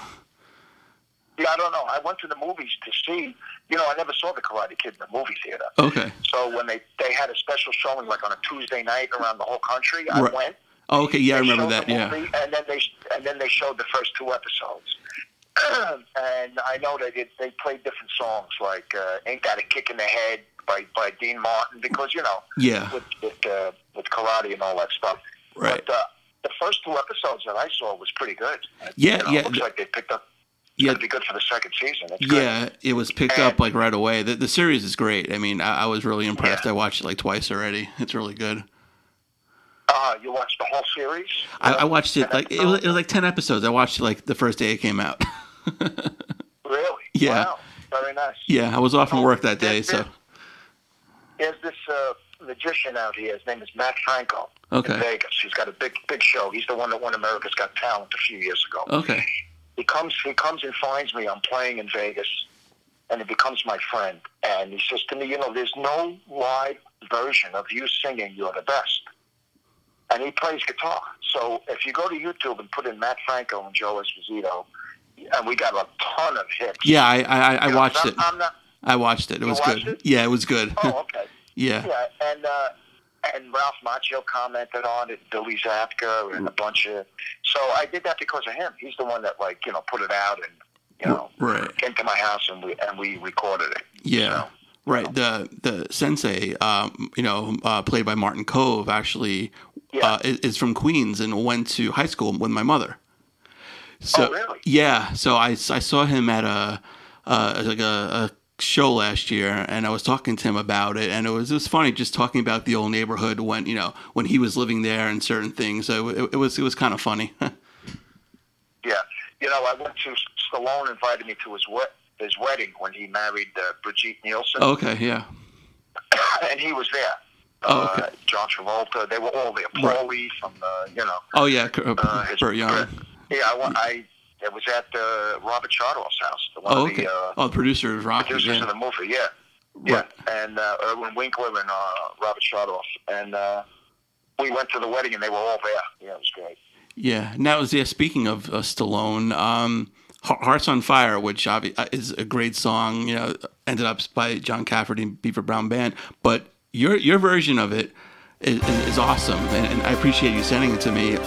Yeah, I don't know. I went to the movies to see. You know, I never saw the Karate Kid in the movie theater. Okay. So when they they had a special showing like on a Tuesday night around the whole country, I Right. went. Oh, okay. Yeah, I remember that. Yeah. movie, and then they and then they showed the first two episodes. and I know they did. They played different songs like uh, "Ain't Got a Kick in the Head" by by Dean Martin because you know Yeah. with with, uh, with karate and all that stuff. Right. But uh, the first two episodes that I saw was pretty good. Yeah, You know, yeah, It looks like they picked up. Yeah. be good for the second season. It's good. Yeah, it was picked up like right away. The, the series is great. I mean, I, I was really impressed. Yeah. I watched it like twice already. It's really good. Uh, you watched the whole series? I, I watched it like it was, it was like ten episodes. I watched it like the first day it came out. Really? Yeah. Wow. Very nice. yeah, I was off from work that day, so There's this uh, magician out here. His name is Matt Franco. Okay. In Vegas. He's got a big, big show. He's the one that won America's Got Talent a few years ago. okay. He comes, he comes and finds me. I'm playing in Vegas, and he becomes my friend. And he says to me, you know, there's no live version of you singing "You're the Best." And he plays guitar. So if you go to YouTube and put in Matt Franco and Joe Esposito, and we got a ton of hits. Yeah, I I, I know, watched I'm, it. I'm not. I watched it. It was good. it? Yeah, it was good. Oh, okay. yeah. Yeah, and uh, and Ralph Macchio commented on it, Billy Zabka, and a bunch of. So I did that because of him. He's the one that like you know put it out and you know Right. came to my house and we and we recorded it. Yeah. So, Right. The the sensei, um, you know, uh, played by Martin Kove, actually Yeah. uh, is, is from Queens and went to high school with my mother. So Oh, really? yeah, so I, I saw him at a uh, like a, a show last year, and I was talking to him about it, and it was it was funny just talking about the old neighborhood when you know when he was living there and certain things. So it, it was it was kind of funny. yeah, you know, I went to Stallone invited me to his wed- his wedding when he married uh, Brigitte Nielsen, okay, yeah. and he was there. Oh, Uh, okay. John Travolta, they were all there. Right. From the, you know, Oh yeah, uh, uh, his, Burt Young. Yeah, I, I it was at uh, Robert Chartoff's house, the one Oh of okay. the uh, oh, the producer is Rocky. producers Yeah. of the movie. Yeah, yeah, Right. and uh, Irwin Winkler and uh, Robert Chartoff, and uh, we went to the wedding, and they were all there. Yeah, it was great. Yeah. Now, yeah. Speaking of uh, Stallone, um, "Hearts on Fire," which uh, is a great song, you know, ended up by John Cafferty and Beaver Brown Band, but your your version of it is, is, is awesome, and, and I appreciate you sending it to me.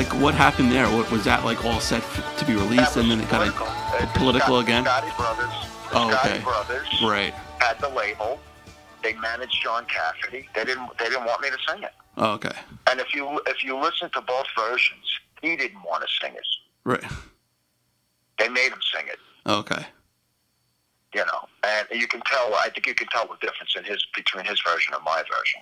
Like what happened there? What was that like all set f- to be released and then it kind political. of the political Scott- again? Scotti Brothers. Oh, Scotti okay. Brothers right? had the label. They managed John Cafferty. They didn't. They didn't want me to sing it. Oh, okay, And if you if you listen to both versions, he didn't want to sing it. right. They made him sing it. Oh, okay, You know, and you can tell. I think you can tell the difference in his between his version and my version.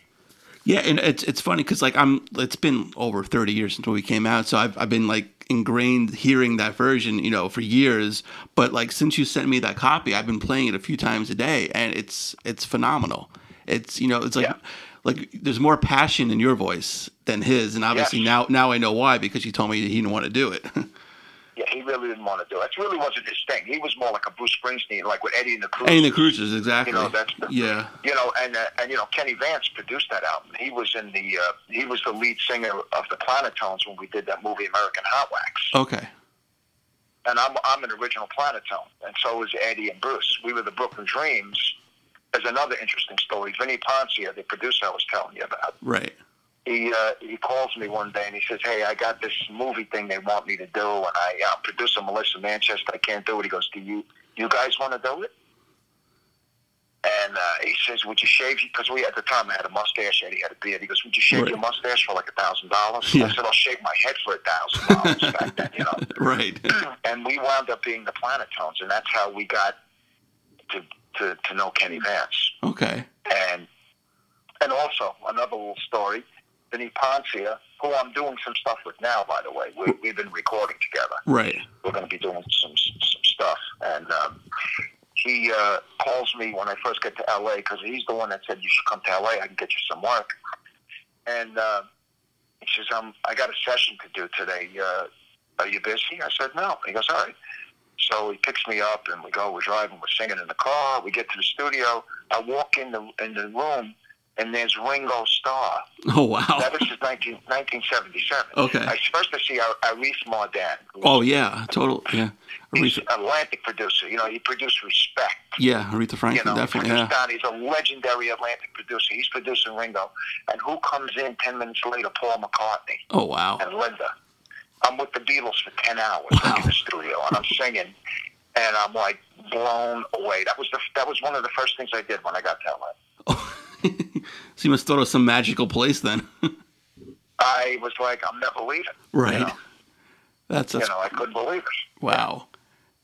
Yeah, and it's it's funny because like I'm. It's been over thirty years since we came out, so I've I've been like ingrained hearing that version, you know, for years. But like since you sent me that copy, I've been playing it a few times a day, and it's it's phenomenal. It's you know, it's like. Yeah. Like there's more passion in your voice than his, and obviously Yes. now now I know why because you told me he didn't want to do it. Yeah, he really didn't want to do it. It really wasn't his thing. He was more like a Bruce Springsteen, like with Eddie and the Cruisers. Eddie and the Cruisers, exactly. You know, that's the- yeah, You know, and uh, and you know, Kenny Vance produced that album. He was in the uh, he was the lead singer of the Planotones when we did that movie American Hot Wax. okay, And I'm I'm an original Planotone, and so is Eddie and Bruce. We were the Brooklyn Dreams. There's another interesting story. Vini Poncia, the producer I was telling you about, right. He uh, he calls me one day and he says, "Hey, I got this movie thing they want me to do, and I uh, producer Melissa Manchester. I can't do it." He goes, "Do you you guys want to do it?" And uh, he says, "Would you shave?" Because we at the time I had a mustache, and he had a beard. He goes, "Would you shave Right. your mustache for like a thousand dollars?" I said, "I'll shave my head for a thousand dollars back then, you know." Right. and we wound up being the Planotones, and that's how we got to to, to know Kenny Vance. Okay. And and also another little story, Vini Poncia, who I'm doing some stuff with now, by the way. We, we've been recording together. Right. We're going to be doing some some stuff, and um, he uh, calls me when I first get to LA because he's the one that said you should come to LA. I can get you some work. And uh, he says, um, I got a session to do today. Uh, are you busy? I said, no. He goes, all right. So he picks me up and we go. We're driving. We're singing in the car. We get to the studio. I walk in the in the room and there's Ringo Starr. Oh wow. This is 19, 1977. Okay. I first I see Ar- Arif Mardin. Oh yeah. Total. Yeah. Aretha. an Atlantic producer. You know, he produced Respect. Yeah. Aretha You Franklin. know, definitely. Yeah. that. He's a legendary Atlantic producer. He's producing Ringo. And who comes in 10 minutes later? Paul McCartney Oh wow. and Linda. I'm with the Beatles for 10 hours Wow. in the studio, and I'm singing, and I'm like blown away. That was the that was one of the first things I did when I got to LA. so you must thought it was some magical place then. I was like, I'm never leaving. right. You know, That's, you know I couldn't believe it. wow.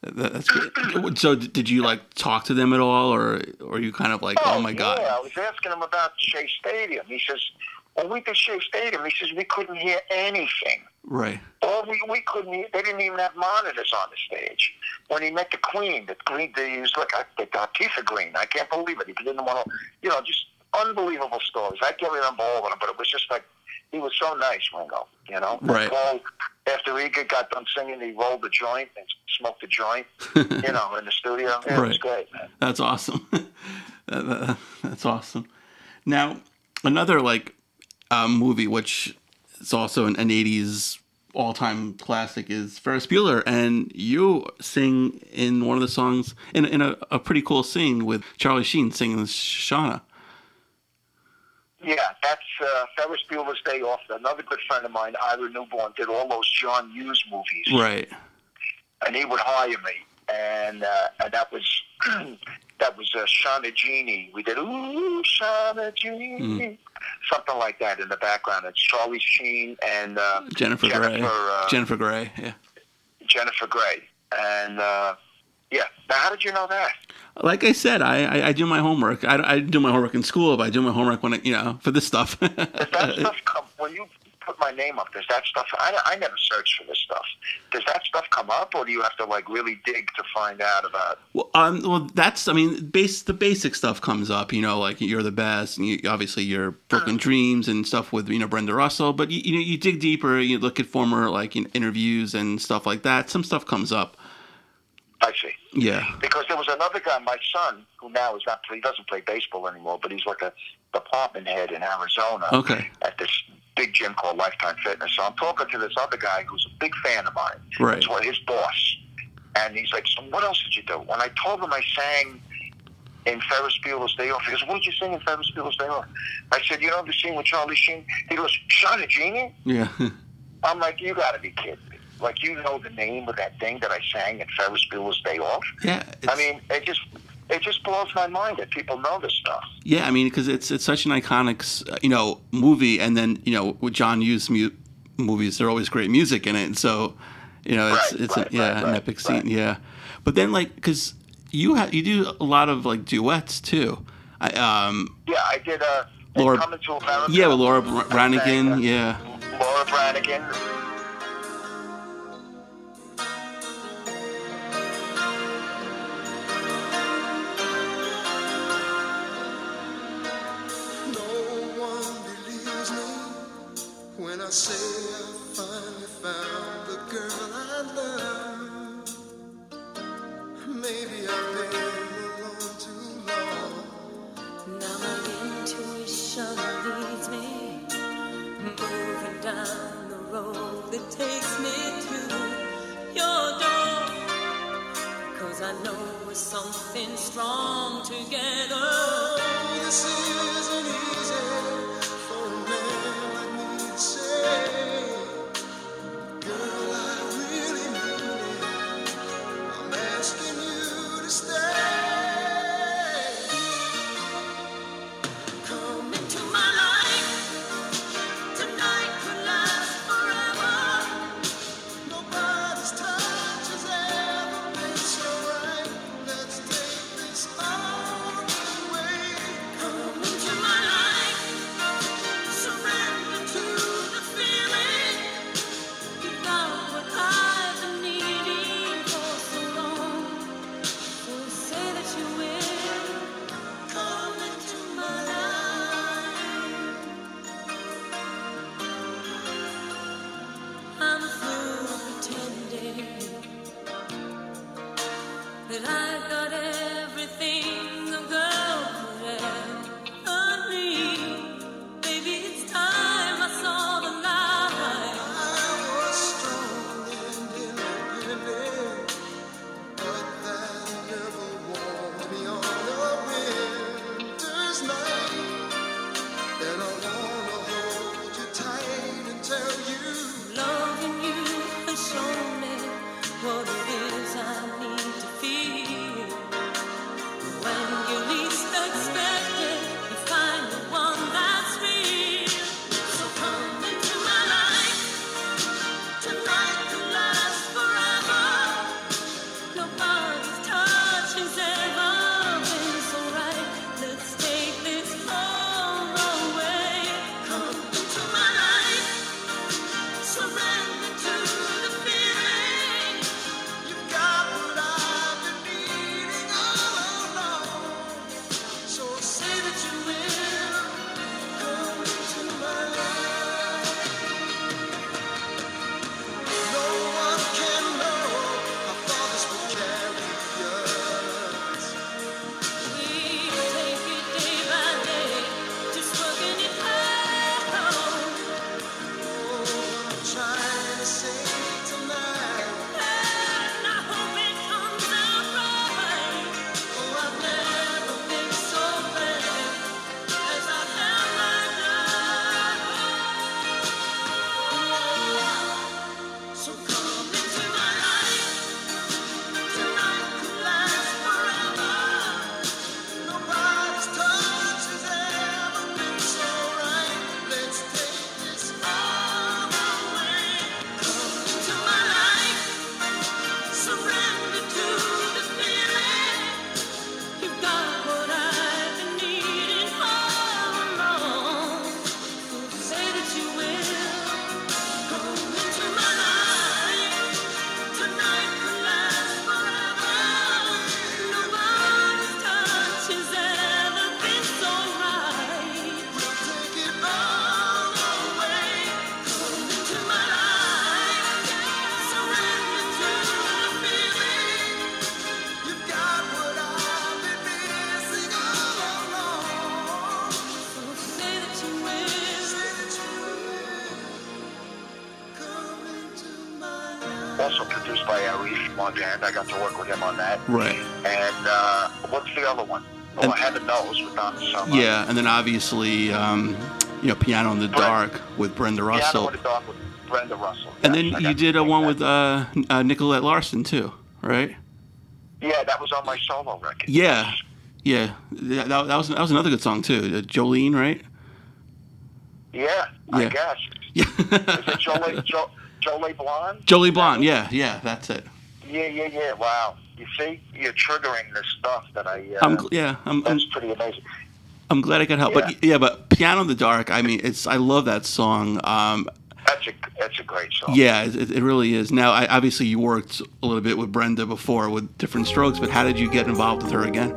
That- That's great. So did you like talk to them at all, or or you kind of like, oh, oh, my god? Yeah, I was asking him about Shea Stadium. He says, when we did Shea Stadium, he says we couldn't hear anything. Right. All we we couldn't. hear- They didn't even have monitors on the stage. When he met the Queen, the Queen, they was like I- the Latifah Green. I can't believe it. He didn't want to, you know, just unbelievable stories. I can't remember all of them, but it was just like he was so nice, Ringo. You know, Right. Paul, after he got done singing, he rolled the joint and smoked the joint. you know, in the studio. Yeah, It was Right. great, man. That's awesome. That- that- That's awesome. Now, another like uh, movie, which is also an, an '80s all-time classic, is Ferris Bueller, and you sing in one of the songs in in a, a pretty cool scene with Charlie Sheen singing Shauna. Yeah, that's uh, Ferris Bueller's Day Off. Another good friend of mine, Ira Newborn, did all those John Hughes movies. Right. and he would hire me, and uh, and that was that was uh, Shauna Genie. We did ooh Shauna Genie, something like that in the background. It's Charlie Sheen and uh, Jennifer, Grey. Jennifer, uh, Jennifer Grey. Yeah. Jennifer Grey, and yeah. Now, how did you know that? Like I said, I, I, I do my homework. I, I do my homework in school, but I do my homework when I, you know for this stuff. Does that stuff come when you put my name up? Does that stuff? I, I never search for this stuff. Does that stuff come up, or do you have to like really dig to find out about? Well, um, well, that's I mean, base the basic stuff comes up. You know, like you're the best, and you, obviously your Brooklyn Dreams and stuff with you know Brenda Russell. But you, you know, you dig deeper. You look at former like you know, interviews and stuff like that. Some stuff comes up actually. Yeah. Because there was another guy, my son, who now is not he doesn't play baseball anymore, but he's like a department head in Arizona. Okay. At this big gym called Lifetime Fitness. So I'm talking to this other guy who's a big fan of mine. Right. It's what his boss. And he's like, So what else did you do? When I told him I sang in Ferris Bueller's Day Off, he goes, What did you sing in Ferris Bueller's Day Off? I said, You know the scene with Charlie Sheen? He goes, Shot a genie? Yeah. I'm like, You gotta be kidding me like you know the name of that thing that I sang at Ferris Bueller's Day Off. Yeah, I mean it just it just blows my mind that people know this stuff. Yeah, I mean because it's it's such an iconic you know movie, and then you know with John Hughes mu- movies, they're always great music in it, so you know it's right, it's right, a, yeah right, an epic scene yeah, but then like because you ha- you do a lot of like duets too. I, um, yeah, I did. Uh, Laura, America, yeah, with Laura Branigan. Uh, yeah, Laura Branigan. I say I finally found the girl I love. Maybe I've been alone too long. Now my intuition leads me moving down the road that takes me to your door. Cause I know we're something strong together. Oh, this is end. I got to work with him on that. Right. And uh, what's the other one? Oh, I had the Knows with Donna Summer. Yeah, and then obviously, um, you know, Piano in the Brenda, Dark with Brenda Russell. Piano in the Dark with Brenda Russell. Yes, and then I you did uh, a one with uh, uh, Nicolette Larson too, right? Yeah, that was on my solo record. Yeah, yeah, that, that was that was another good song too. Uh, Jolene, right? Yeah, I guess. Yeah. Is it Jolie, jo, Jolie Blonde? Jolie Blonde, yeah, yeah, that's it. Yeah, yeah, yeah. Wow. You see, you're triggering this stuff that I. Uh, I'm yeah. I'm, I'm that's pretty amazing. I'm glad I could help. But yeah, but Piano in the Dark. I mean, it's I love that song. Um, That's a that's a great song. yeah, it, it really is. Now, I, obviously, you worked a little bit with Brenda before with Diff'rent Strokes, but how did you get involved with her again?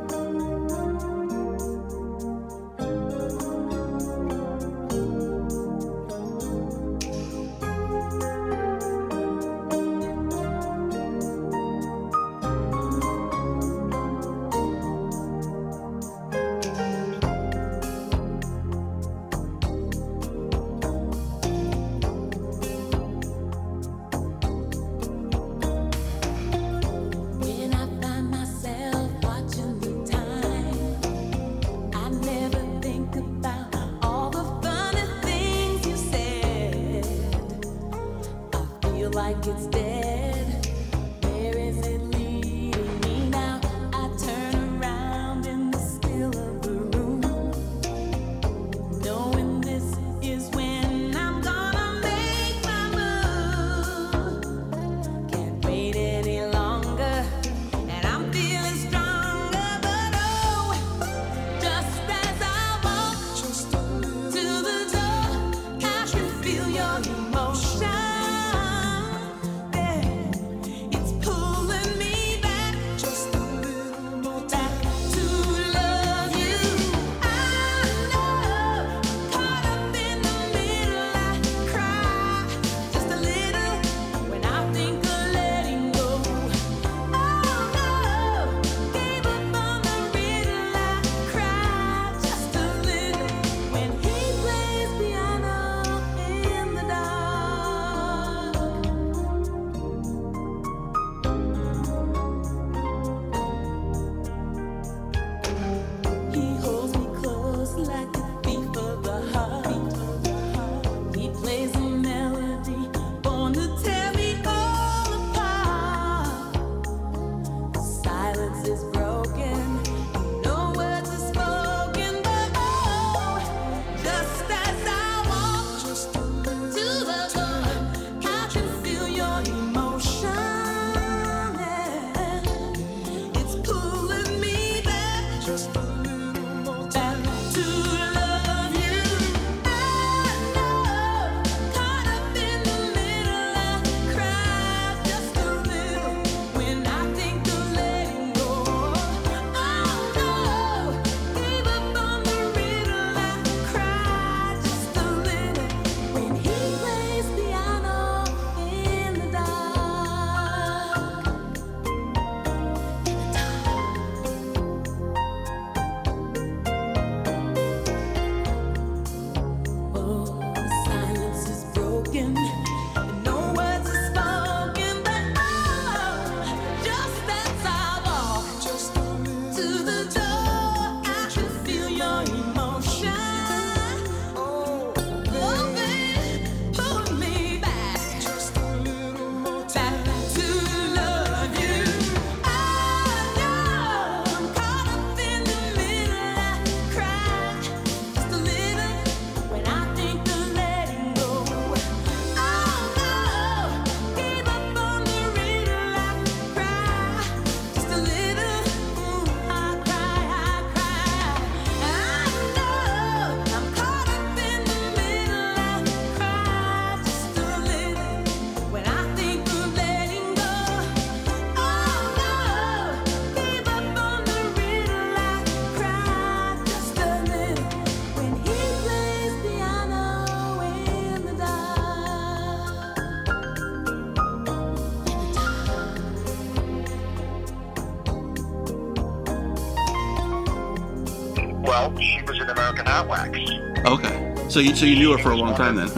Okay, so you so you knew her for a long time then.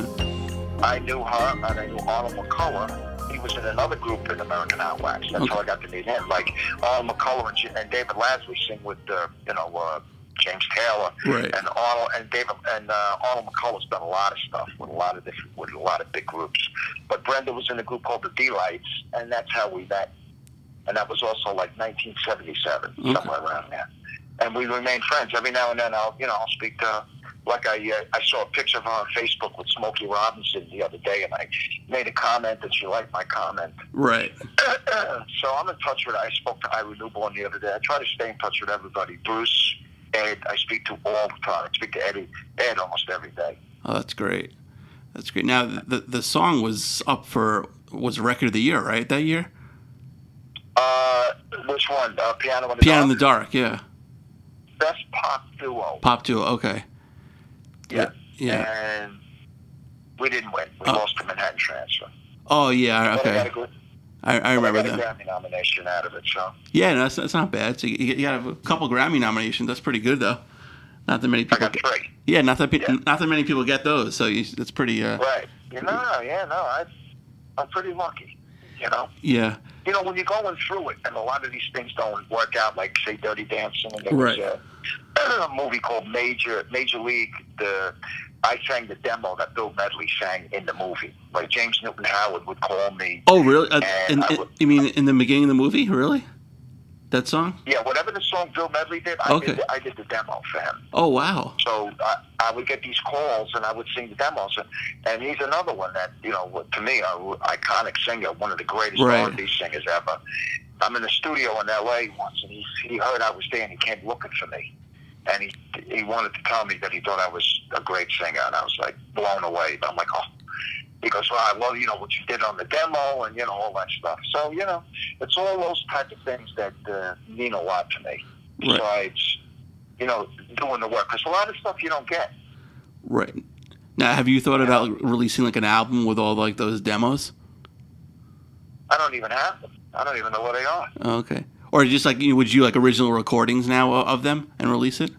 I knew her, and I knew Arnold McCuller. He was in another group in American Hot Wax. That's Okay. how I got to meet him. Like Arnold McCuller and, and David Lasley sing with, uh, you know, uh, James Taylor, Right. and Arnold and David and uh, Arnold McCuller's done a lot of stuff with a lot of different with a lot of big groups. But Brenda was in a group called the D-Lights, and that's how we met. And that was also like 1977, Okay. somewhere around there. And we remain friends. Every now and then, I'll you know I'll speak to. Like I, uh, I saw a picture of her on Facebook with Smokey Robinson the other day, and I made a comment that she liked my comment. Right. so I'm in touch with. I spoke to Ira Newborn the other day. I try to stay in touch with everybody. Bruce, Ed, I speak to all the time. I speak to Eddie, Ed almost every day. Oh, that's great. That's great. Now the the song was up for was record of the year, right? That year. Uh, which one? Uh, Piano in the Piano in the Dark? Dark. Yeah. Best pop duo. Pop duo. Okay. Yeah. Yeah. And we didn't win. We Oh. lost to Manhattan Transfer. Oh yeah. I got Okay. I, I remember I got that. a Grammy nomination out of it. So Yeah, no, that's, that's not bad. So you, you got a couple Grammy nominations. That's pretty good though. Not that many I people. got Get, three. yeah, not that pe- Yeah. not that many people get those. So you, that's pretty. Uh, Right. You know. Yeah. No. I. I'm pretty lucky. You know. yeah. you know, when you're going through it, and a lot of these things don't work out, like say Dirty Dancing, and there Right. was a, a movie called Major Major League. The I sang the demo that Bill Medley sang in the movie. Like James Newton Howard would call me. Oh really? Uh, And I would- you mean in the beginning of the movie? Really? That song? Yeah, whatever the song Bill Medley did, I Okay. did. The, I did the demo for him. Oh wow. So I, I would get these calls, and I would sing the demos. And, and he's another one that you know, to me, an iconic singer, one of the greatest Right. R&B singers ever. I'm in the studio in L.A. once, and he he heard I was there, and he came looking for me, and he he wanted to tell me that he thought I was a great singer, and I was like blown away. But I'm like, oh. He goes, well, I love you know what you did on the demo, and you know all that stuff. So you know, it's all those type of things that uh, mean a lot to me. Right. Besides, you know, doing the work, because a lot of stuff you don't get. Right. Now, have you thought about releasing like an album with all like those demos? I don't even have them. I don't even know where they are. Oh, okay. Or just like you would you like original recordings now of them and release it?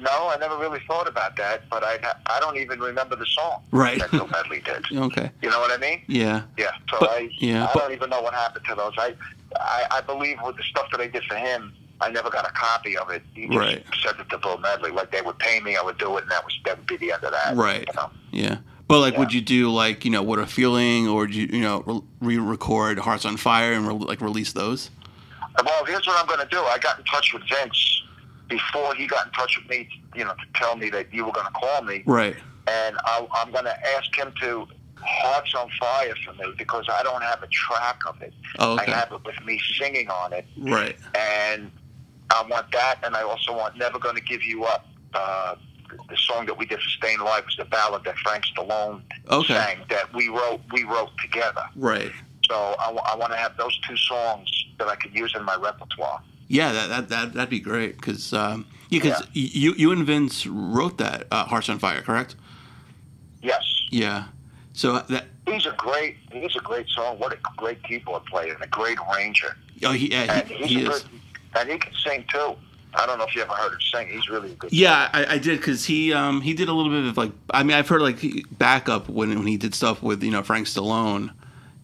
No, I never really thought about that, but I I don't even remember the song Right. that Bill Medley did. Okay. You know what I mean? Yeah. Yeah. So But- I yeah, I but- don't even know what happened to those. I, I I believe with the stuff that I did for him, I never got a copy of it. He just Right. sent it to Bill Medley. Like they would pay me, I would do it, and that was that would be the end of that. Right. You know? Yeah. But like, Yeah. would you do like you know what a feeling, or would you you know re- re-record Hearts on Fire and re- like release those? Well, here's what I'm going to do. I got in touch with Vince before he got in touch with me, you know, to tell me that you were going to call me. Right. and I, I'm going to ask him to Hearts on Fire for me because I don't have a track of it. Oh, okay. I have it with me singing on it, Right. and I want that, and I also want Never Gonna Give You Up. Uh, the song that we did for Staying Alive was the ballad that Frank Stallone Okay. sang that we wrote we wrote together. Right. So I, want to have those two songs that I could use in my repertoire. Yeah. That that that that'd be great because um, yeah, because you you and Vince wrote that uh, Hearts on Fire, correct? Yes, Yeah. So that he's a great he's a great song. What a great keyboard player and a great arranger. oh he yeah, he, he is. good, and he can sing too. I don't know if you ever heard him sing. He's really a good. Yeah, I, I did because he um he did a little bit of like I mean I've heard like backup when when he did stuff with you know Frank Stallone,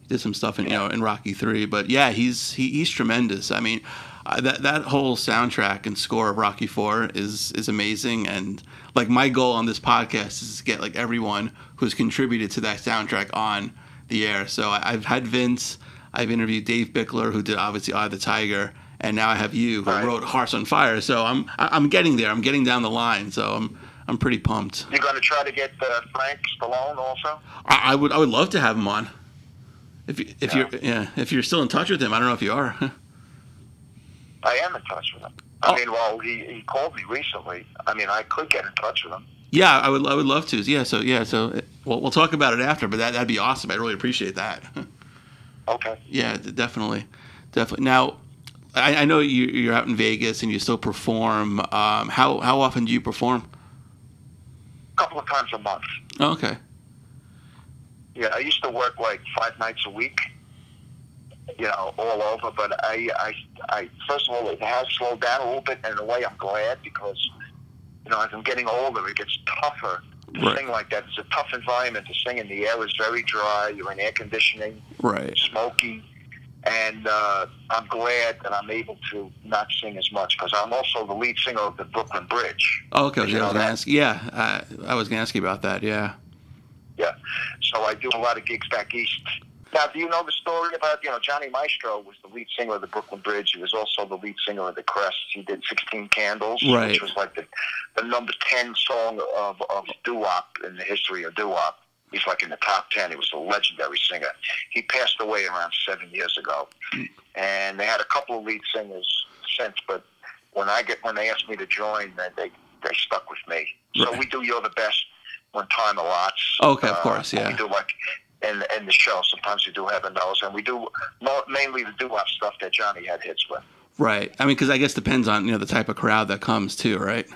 he did some stuff in you know in Rocky Three, but yeah he's he, he's tremendous. I mean uh, that that whole soundtrack and score of Rocky Four is is amazing and like my goal on this podcast is to get like everyone who's contributed to that soundtrack on the air. So I, I've had Vince, I've interviewed Dave Bickler who did obviously Eye of the Tiger. And now I have you who Right. wrote Hearts on Fire. So I'm I'm getting there. I'm getting down the line. So I'm I'm pretty pumped. You're going to try to get uh, Frank Stallone also. I, I would I would love to have him on. If you, if Yeah. you're yeah if you're still in touch with him, I don't know if you are. I am in touch with him. I Oh. mean, well, he, he called me recently. I mean, I could get in touch with him. yeah, I would I would love to. Yeah, so yeah, so we'll we'll talk about it after. But that that'd be awesome. I really appreciate that. Okay. yeah, definitely, definitely. Now, I, I know you, you're out in Vegas and you still perform. Um, how how often do you perform? A couple of times a month. Oh, okay. Yeah, I used to work like five nights a week. You know, all over. But I, I, I first of all, it has slowed down a little bit, and in a way, I'm glad because, you know, as I'm getting older, it gets tougher to Right. sing like that. It's a tough environment to sing, and the air is very dry. You're in air conditioning. Right. smoky, and uh, I'm glad that I'm able to not sing as much because I'm also the lead singer of the Brooklyn Bridge. Oh, okay. You Yeah, I was gonna that? ask. Yeah, uh, I was gonna ask you about that. Yeah. Yeah. So I do a lot of gigs back east. Now, do you know the story about, you know, Johnny Maestro was the lead singer of the Brooklyn Bridge. He was also the lead singer of the Crest. He did 16 Candles, Right. which was like the, the number 10 song of, of doo-wop in the history of doo-wop. He's like in the top 10. He was a legendary singer. He passed away around seven years ago. And they had a couple of lead singers since, but when I get when they asked me to join, they, they stuck with me. So Right. we do You're the Best when time allots. Okay, of Uh, course, yeah. We do like in in the show. Sometimes we do Heaven Knows, and we do mainly the doo-wop stuff that Johnny had hits with. Right. I mean, because I guess depends on you know the type of crowd that comes too, right?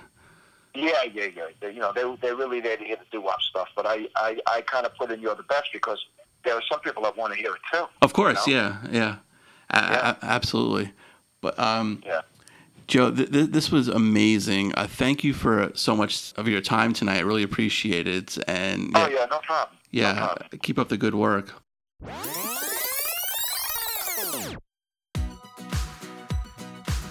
Yeah, yeah, yeah. They, you know, they they're really there to hear the doo-wop stuff. But I I, I kind of put in You're the Best because there are some people that want to hear it too. Of course. know? Yeah. Yeah. Yeah. a- absolutely. But um, Yeah. Joe, th- th- this was amazing. Uh, thank you for so much of your time tonight. I really appreciate it. And Oh yeah, no problem. Yeah, problem. keep up the good work.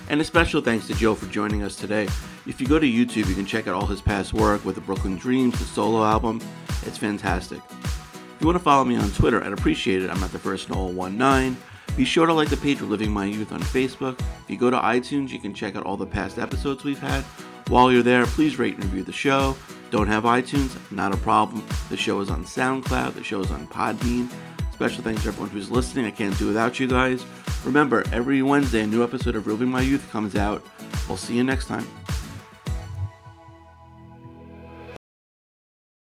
And a special thanks to Joe for joining us today. If you go to YouTube, you can check out all his past work with the Brooklyn Dreams, the solo album. It's fantastic. If you want to follow me on Twitter, I'd appreciate it. I'm at the first Noel19. Be sure to like the page of Living My Youth on Facebook. If you go to iTunes, you can check out all the past episodes we've had. While you're there, please rate and review the show. Don't have iTunes? Not a problem. The show is on SoundCloud, the show is on Podbean. Special thanks to everyone who's listening. I can't do without you guys. Remember, every Wednesday, a new episode of Reliving My Youth comes out. We'll see you next time.